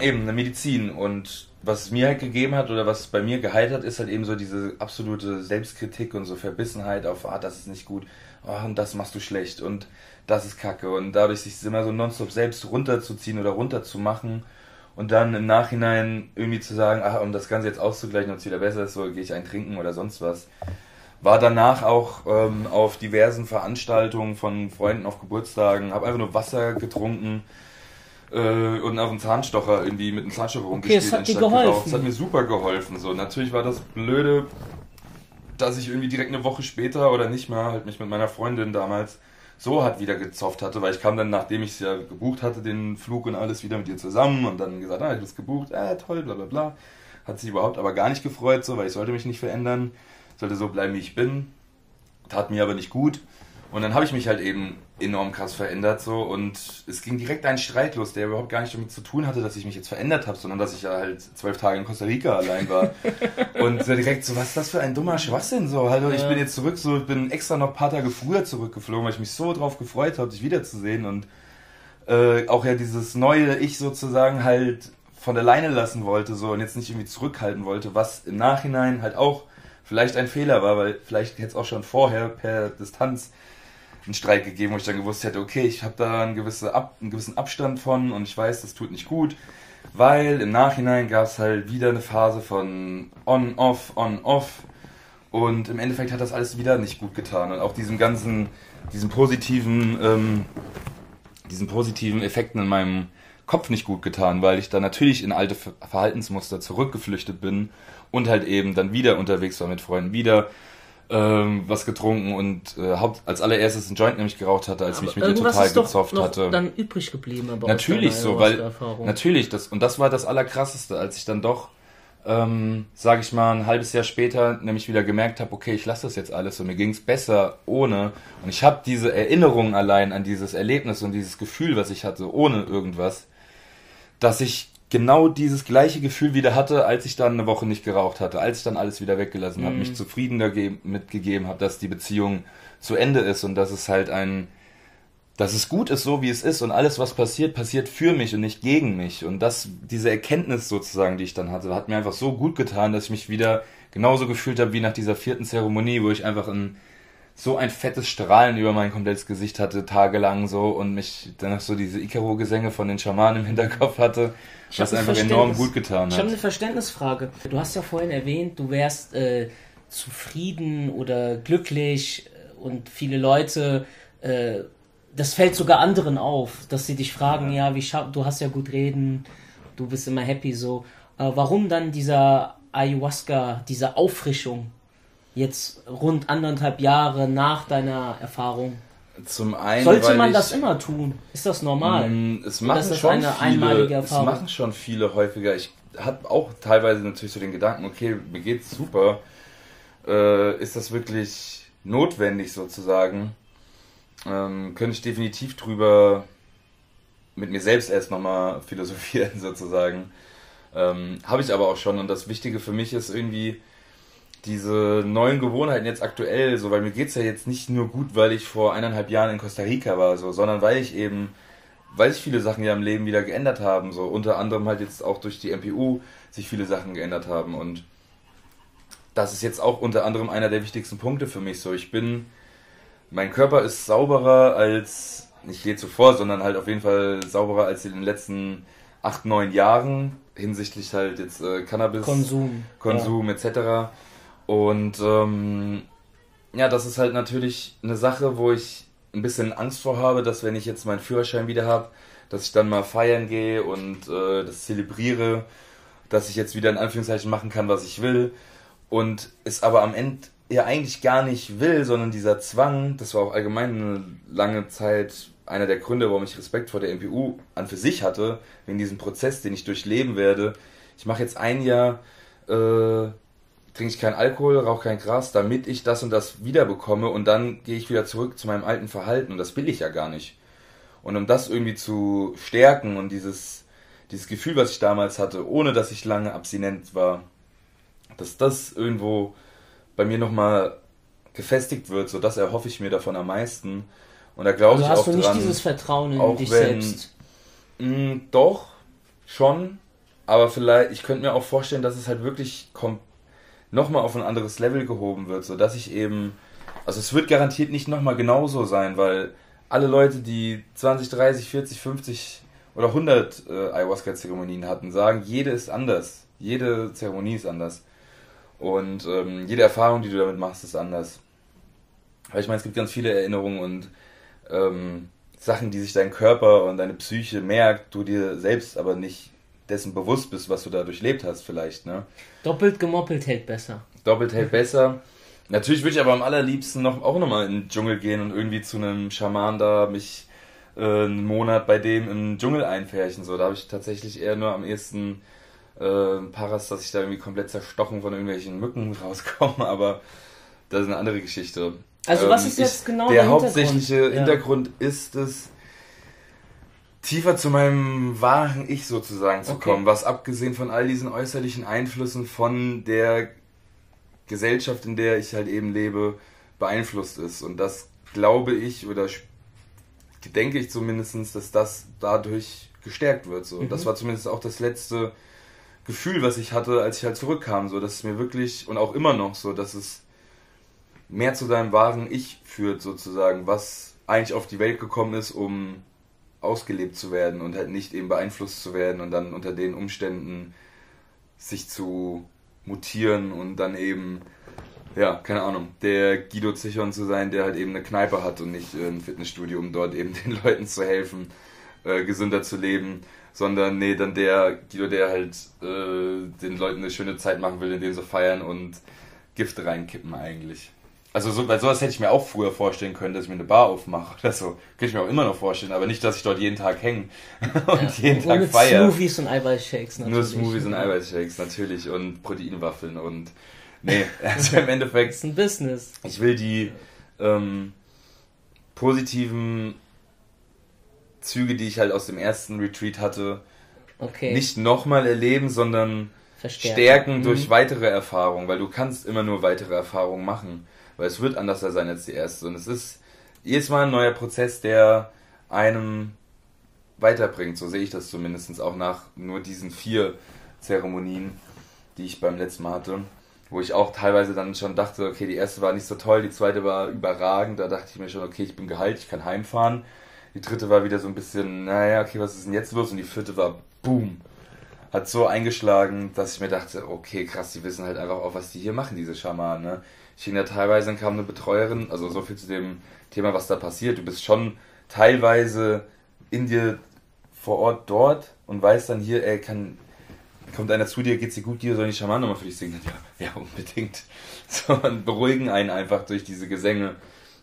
Eben, eine Medizin. Und was es mir halt gegeben hat oder was bei mir geheilt hat, ist halt eben so diese absolute Selbstkritik und so Verbissenheit auf, ah, das ist nicht gut, oh, und das machst du schlecht und das ist kacke. Und dadurch sich immer so nonstop selbst runterzuziehen oder runterzumachen und dann im Nachhinein irgendwie zu sagen, ach, um das Ganze jetzt auszugleichen und es wieder besser ist, so gehe ich ein trinken oder sonst was. war danach auch ähm, auf diversen Veranstaltungen von Freunden auf Geburtstagen, habe einfach nur Wasser getrunken äh, und auf einen Zahnstocher irgendwie mit einem Zahnstocher rumgespielt. Okay, das hat dir geholfen. Das hat mir super geholfen. So, natürlich war das blöde, dass ich irgendwie direkt eine Woche später oder nicht mehr halt mich mit meiner Freundin damals so hat wieder gezofft hatte, weil ich kam dann, nachdem ich es ja gebucht hatte, den Flug und alles wieder mit ihr zusammen und dann gesagt, ah, ich habe es gebucht, äh, toll, bla bla bla. Hat sich überhaupt aber gar nicht gefreut, so, weil ich sollte mich nicht verändern, sollte so bleiben, wie ich bin. Tat mir aber nicht gut. Und dann habe ich mich halt eben enorm krass verändert so. Und es ging direkt ein Streit los, der überhaupt gar nicht damit zu tun hatte, dass ich mich jetzt verändert habe, sondern dass ich ja halt zwölf Tage in Costa Rica allein war. *laughs* Und so direkt so, was ist das für ein dummer Schwachsinn so, hallo, ich bin jetzt zurück, so, ich bin extra noch ein paar Tage früher zurückgeflogen, weil ich mich so drauf gefreut habe, dich wiederzusehen. Und äh, auch ja dieses neue Ich sozusagen halt von der Leine lassen wollte so und jetzt nicht irgendwie zurückhalten wollte, was im Nachhinein halt auch vielleicht ein Fehler war, weil vielleicht hätte es auch schon vorher per Distanz einen Streit gegeben, wo ich dann gewusst hätte, okay, ich habe da einen, gewisse Ab, einen gewissen Abstand von und ich weiß, das tut nicht gut, weil im Nachhinein gab es halt wieder eine Phase von on-off, on-off und im Endeffekt hat das alles wieder nicht gut getan. Und auch diesem ganzen, diesen positiven, ähm, diesen positiven Effekten in meinem Kopf nicht gut getan, weil ich dann natürlich in alte Verhaltensmuster zurückgeflüchtet bin und halt eben dann wieder unterwegs war mit Freunden, wieder ähm, was getrunken und äh, haupt, als allererstes einen Joint nämlich geraucht hatte, als ich mich mit ihr total gezofft noch hatte. dann übrig geblieben, aber natürlich so, weil natürlich das und das war das allerkrasseste, als ich dann doch ähm, sage ich mal, ein halbes Jahr später nämlich wieder gemerkt habe, okay, ich lasse das jetzt alles und mir ging es besser ohne. Und ich habe diese Erinnerung allein an dieses Erlebnis und dieses Gefühl, was ich hatte, ohne irgendwas, dass ich genau dieses gleiche Gefühl wieder hatte, als ich dann eine Woche nicht geraucht hatte, als ich dann alles wieder weggelassen mhm. habe, mich zufrieden mitgegeben habe, dass die Beziehung zu Ende ist und dass es halt ein, dass es gut ist, so wie es ist und alles, was passiert, passiert für mich und nicht gegen mich. Und das, diese Erkenntnis sozusagen, die ich dann hatte, hat mir einfach so gut getan, dass ich mich wieder genauso gefühlt habe wie nach dieser vierten Zeremonie, wo ich einfach ein so ein fettes Strahlen über mein komplettes Gesicht hatte, tagelang so und mich dann noch so diese Ikaro-Gesänge von den Schamanen im Hinterkopf hatte, ich was einfach enorm gut getan hat. Ich habe eine Verständnisfrage. Du hast ja vorhin erwähnt, du wärst äh, zufrieden oder glücklich und viele Leute, äh, das fällt sogar anderen auf, dass sie dich fragen, ja, wie du hast ja gut reden, du bist immer happy so. Äh, warum dann dieser Ayahuasca, diese Auffrischung? Jetzt rund anderthalb Jahre nach deiner Erfahrung? Zum einen. Sollte man ich, das immer tun? Ist das normal? Mm, es machen schon eine viele, einmalige Erfahrung? Es machen schon viele häufiger. Ich habe auch teilweise natürlich so den Gedanken, okay, mir geht's super. Äh, ist das wirklich notwendig sozusagen? Ähm, könnte ich definitiv drüber mit mir selbst erst nochmal *laughs* philosophieren sozusagen. Ähm, habe ich aber auch schon und das Wichtige für mich ist irgendwie, diese neuen Gewohnheiten jetzt aktuell, so, weil mir geht's ja jetzt nicht nur gut, weil ich vor eineinhalb Jahren in Costa Rica war, so, sondern weil ich eben, weil sich viele Sachen ja im Leben wieder geändert haben, so, unter anderem halt jetzt auch durch die MPU sich viele Sachen geändert haben und das ist jetzt auch unter anderem einer der wichtigsten Punkte für mich, so, ich bin, mein Körper ist sauberer als, nicht je zuvor, sondern halt auf jeden Fall sauberer als in den letzten acht, neun Jahren hinsichtlich halt jetzt äh, Cannabis, Konsum, Konsum ja. etc. Und ähm, ja, das ist halt natürlich eine Sache, wo ich ein bisschen Angst vor habe, dass wenn ich jetzt meinen Führerschein wieder habe, dass ich dann mal feiern gehe und äh, das zelebriere, dass ich jetzt wieder in Anführungszeichen machen kann, was ich will. Und es aber am Ende ja eigentlich gar nicht will, sondern dieser Zwang, das war auch allgemein eine lange Zeit einer der Gründe, warum ich Respekt vor der MPU an für sich hatte, wegen diesem Prozess, den ich durchleben werde. Ich mache jetzt ein Jahr äh, trinke ich keinen Alkohol, rauche kein Gras, damit ich das und das wiederbekomme und dann gehe ich wieder zurück zu meinem alten Verhalten und das will ich ja gar nicht. Und um das irgendwie zu stärken und dieses, dieses Gefühl, was ich damals hatte, ohne dass ich lange abstinent war, dass das irgendwo bei mir nochmal gefestigt wird, so das erhoffe ich mir davon am meisten. Und da glaube also ich hast auch du nicht dran, dieses Vertrauen in dich wenn, selbst? Mh, mm, doch, schon. Aber vielleicht, ich könnte mir auch vorstellen, dass es halt wirklich kommt nochmal auf ein anderes Level gehoben wird, sodass ich eben, also es wird garantiert nicht nochmal genauso sein, weil alle Leute, die 20, 30, 40, 50 oder 100 äh, Ayahuasca-Zeremonien hatten, sagen, jede ist anders. Jede Zeremonie ist anders. Und ähm, jede Erfahrung, die du damit machst, ist anders. Weil ich meine, es gibt ganz viele Erinnerungen und ähm, Sachen, die sich dein Körper und deine Psyche merkt, du dir selbst aber nicht dessen bewusst bist, was du da durchlebt hast, vielleicht. Ne? Doppelt gemoppelt hält besser. Doppelt hält besser. Natürlich würde ich aber am allerliebsten noch, auch nochmal in den Dschungel gehen und irgendwie zu einem Schaman da mich äh, einen Monat bei dem im Dschungel einfärchen. So, da habe ich tatsächlich eher nur am ehesten äh, Paras, dass ich da irgendwie komplett zerstochen von irgendwelchen Mücken *laughs* rauskomme, aber das ist eine andere Geschichte. Also was ähm, ist jetzt ich, genau der, der hauptsächliche ja. Hintergrund ist es, tiefer zu meinem wahren Ich sozusagen zu okay. kommen, was abgesehen von all diesen äußerlichen Einflüssen von der Gesellschaft, in der ich halt eben lebe, beeinflusst ist. Und das glaube ich oder denke ich zumindest, dass das dadurch gestärkt wird. So. Mhm. Das war zumindest auch das letzte Gefühl, was ich hatte, als ich halt zurückkam. So, dass es mir wirklich und auch immer noch so, dass es mehr zu deinem wahren Ich führt, sozusagen, was eigentlich auf die Welt gekommen ist, um ausgelebt zu werden und halt nicht eben beeinflusst zu werden und dann unter den Umständen sich zu mutieren und dann eben, ja, keine Ahnung, der Guido Zichon zu sein, der halt eben eine Kneipe hat und nicht ein Fitnessstudio, um dort eben *laughs* den Leuten zu helfen, äh, gesünder zu leben, sondern nee, dann der Guido, der halt äh, den Leuten eine schöne Zeit machen will, indem sie feiern und Gift reinkippen eigentlich. Also so, weil sowas hätte ich mir auch früher vorstellen können, dass ich mir eine Bar aufmache oder so. Könnte ich mir auch immer noch vorstellen, aber nicht, dass ich dort jeden Tag hänge *laughs* und ja, jeden Tag feiere. Nur Smoothies und Eiweißshakes natürlich. Nur Smoothies und Eiweißshakes natürlich und Proteinwaffeln und nee, *laughs* also im Endeffekt. Das ist ein Business. Ich will die ähm, positiven Züge, die ich halt aus dem ersten Retreat hatte, okay. nicht nochmal erleben, sondern Verstärken. stärken durch mhm. weitere Erfahrungen, weil du kannst immer nur weitere Erfahrungen machen weil es wird anders sein als die erste. Und es ist jedes Mal ein neuer Prozess, der einem weiterbringt. So sehe ich das zumindest auch nach nur diesen vier Zeremonien, die ich beim letzten Mal hatte. Wo ich auch teilweise dann schon dachte, okay, die erste war nicht so toll, die zweite war überragend. Da dachte ich mir schon, okay, ich bin geheilt, ich kann heimfahren. Die dritte war wieder so ein bisschen, naja, okay, was ist denn jetzt los? Und die vierte war, boom, hat so eingeschlagen, dass ich mir dachte, okay, krass, die wissen halt einfach auch, was die hier machen, diese Schamanen. Ne? Ich ging da teilweise, dann kam eine Betreuerin, also so viel zu dem Thema, was da passiert. Du bist schon teilweise in dir vor Ort dort und weißt dann hier, ey, kann, kommt einer zu dir, geht's dir gut, dir soll die nochmal für dich singen? Ja, ja, unbedingt. *laughs* So, und beruhigen einen einfach durch diese Gesänge.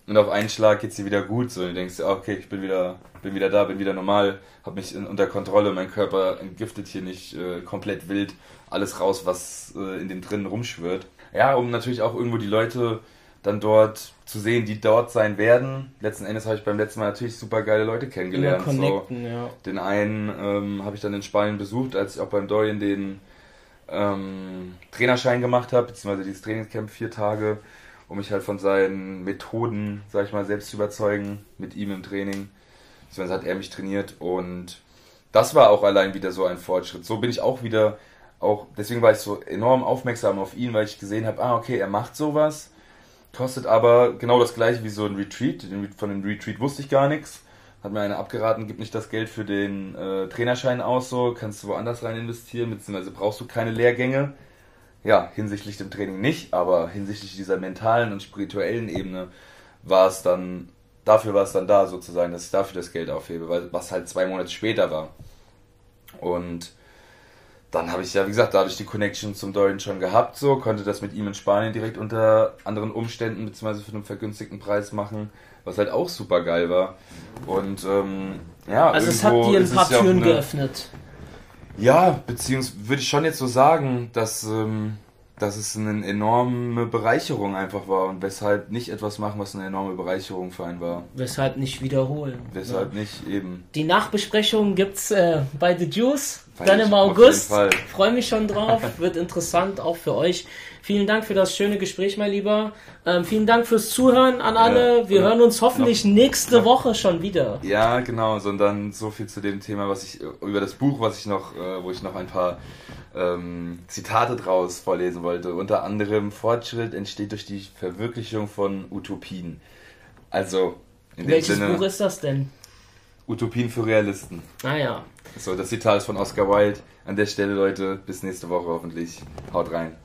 Und auf einen Schlag geht's dir wieder gut, so, und du denkst, okay, ich bin wieder, bin wieder da, bin wieder normal, hab mich in, unter Kontrolle, mein Körper entgiftet hier nicht äh, komplett wild alles raus, was äh, in dem drinnen rumschwirrt. Ja, um natürlich auch irgendwo die Leute dann dort zu sehen, die dort sein werden. Letzten Endes habe ich beim letzten Mal natürlich super geile Leute kennengelernt. So, ja. Den einen ähm, habe ich dann in Spanien besucht, als ich auch beim Dorian den ähm, Trainerschein gemacht habe, beziehungsweise dieses Trainingscamp vier Tage, um mich halt von seinen Methoden, sag ich mal, selbst zu überzeugen mit ihm im Training. Beziehungsweise hat er mich trainiert und das war auch allein wieder so ein Fortschritt. So bin ich auch wieder auch, deswegen war ich so enorm aufmerksam auf ihn, weil ich gesehen habe, ah, okay, er macht sowas, kostet aber genau das gleiche wie so ein Retreat. Von dem Retreat wusste ich gar nichts. Hat mir einer abgeraten, gib nicht das Geld für den äh, Trainerschein aus, so kannst du woanders rein investieren, beziehungsweise brauchst du keine Lehrgänge. Ja, hinsichtlich dem Training nicht, aber hinsichtlich dieser mentalen und spirituellen Ebene war es dann, dafür war es dann da sozusagen, dass ich dafür das Geld aufhebe, weil was halt zwei Monate später war. Und dann habe ich ja, wie gesagt, dadurch die Connection zum Dorian schon gehabt, so, konnte das mit ihm in Spanien direkt unter anderen Umständen beziehungsweise für einen vergünstigten Preis machen, was halt auch super geil war. Und ähm, ja, also es hat dir ein paar Türen eine, geöffnet. Ja, beziehungsweise würde ich schon jetzt so sagen, dass ähm, dass es eine enorme Bereicherung einfach war und weshalb nicht etwas machen, was eine enorme Bereicherung für einen war. Weshalb nicht wiederholen. Weshalb ja. nicht eben. Die Nachbesprechung gibt's äh, bei The Juice dann im August. Freue mich schon drauf. *laughs* Wird interessant auch für euch. Vielen Dank für das schöne Gespräch, mein Lieber. Ähm, vielen Dank fürs Zuhören an alle. Ja, Wir hören uns hoffentlich noch, nächste noch, Woche schon wieder. Ja, genau. Sondern so viel zu dem Thema, was ich über das Buch, was ich noch, äh, wo ich noch ein paar ähm, Zitate draus vorlesen wollte. Unter anderem Fortschritt entsteht durch die Verwirklichung von Utopien. Also in Welches Sinne, Buch ist das denn? Utopien für Realisten. Ah ja. So, das Zitat ist von Oscar Wilde. An der Stelle, Leute, bis nächste Woche hoffentlich. Haut rein.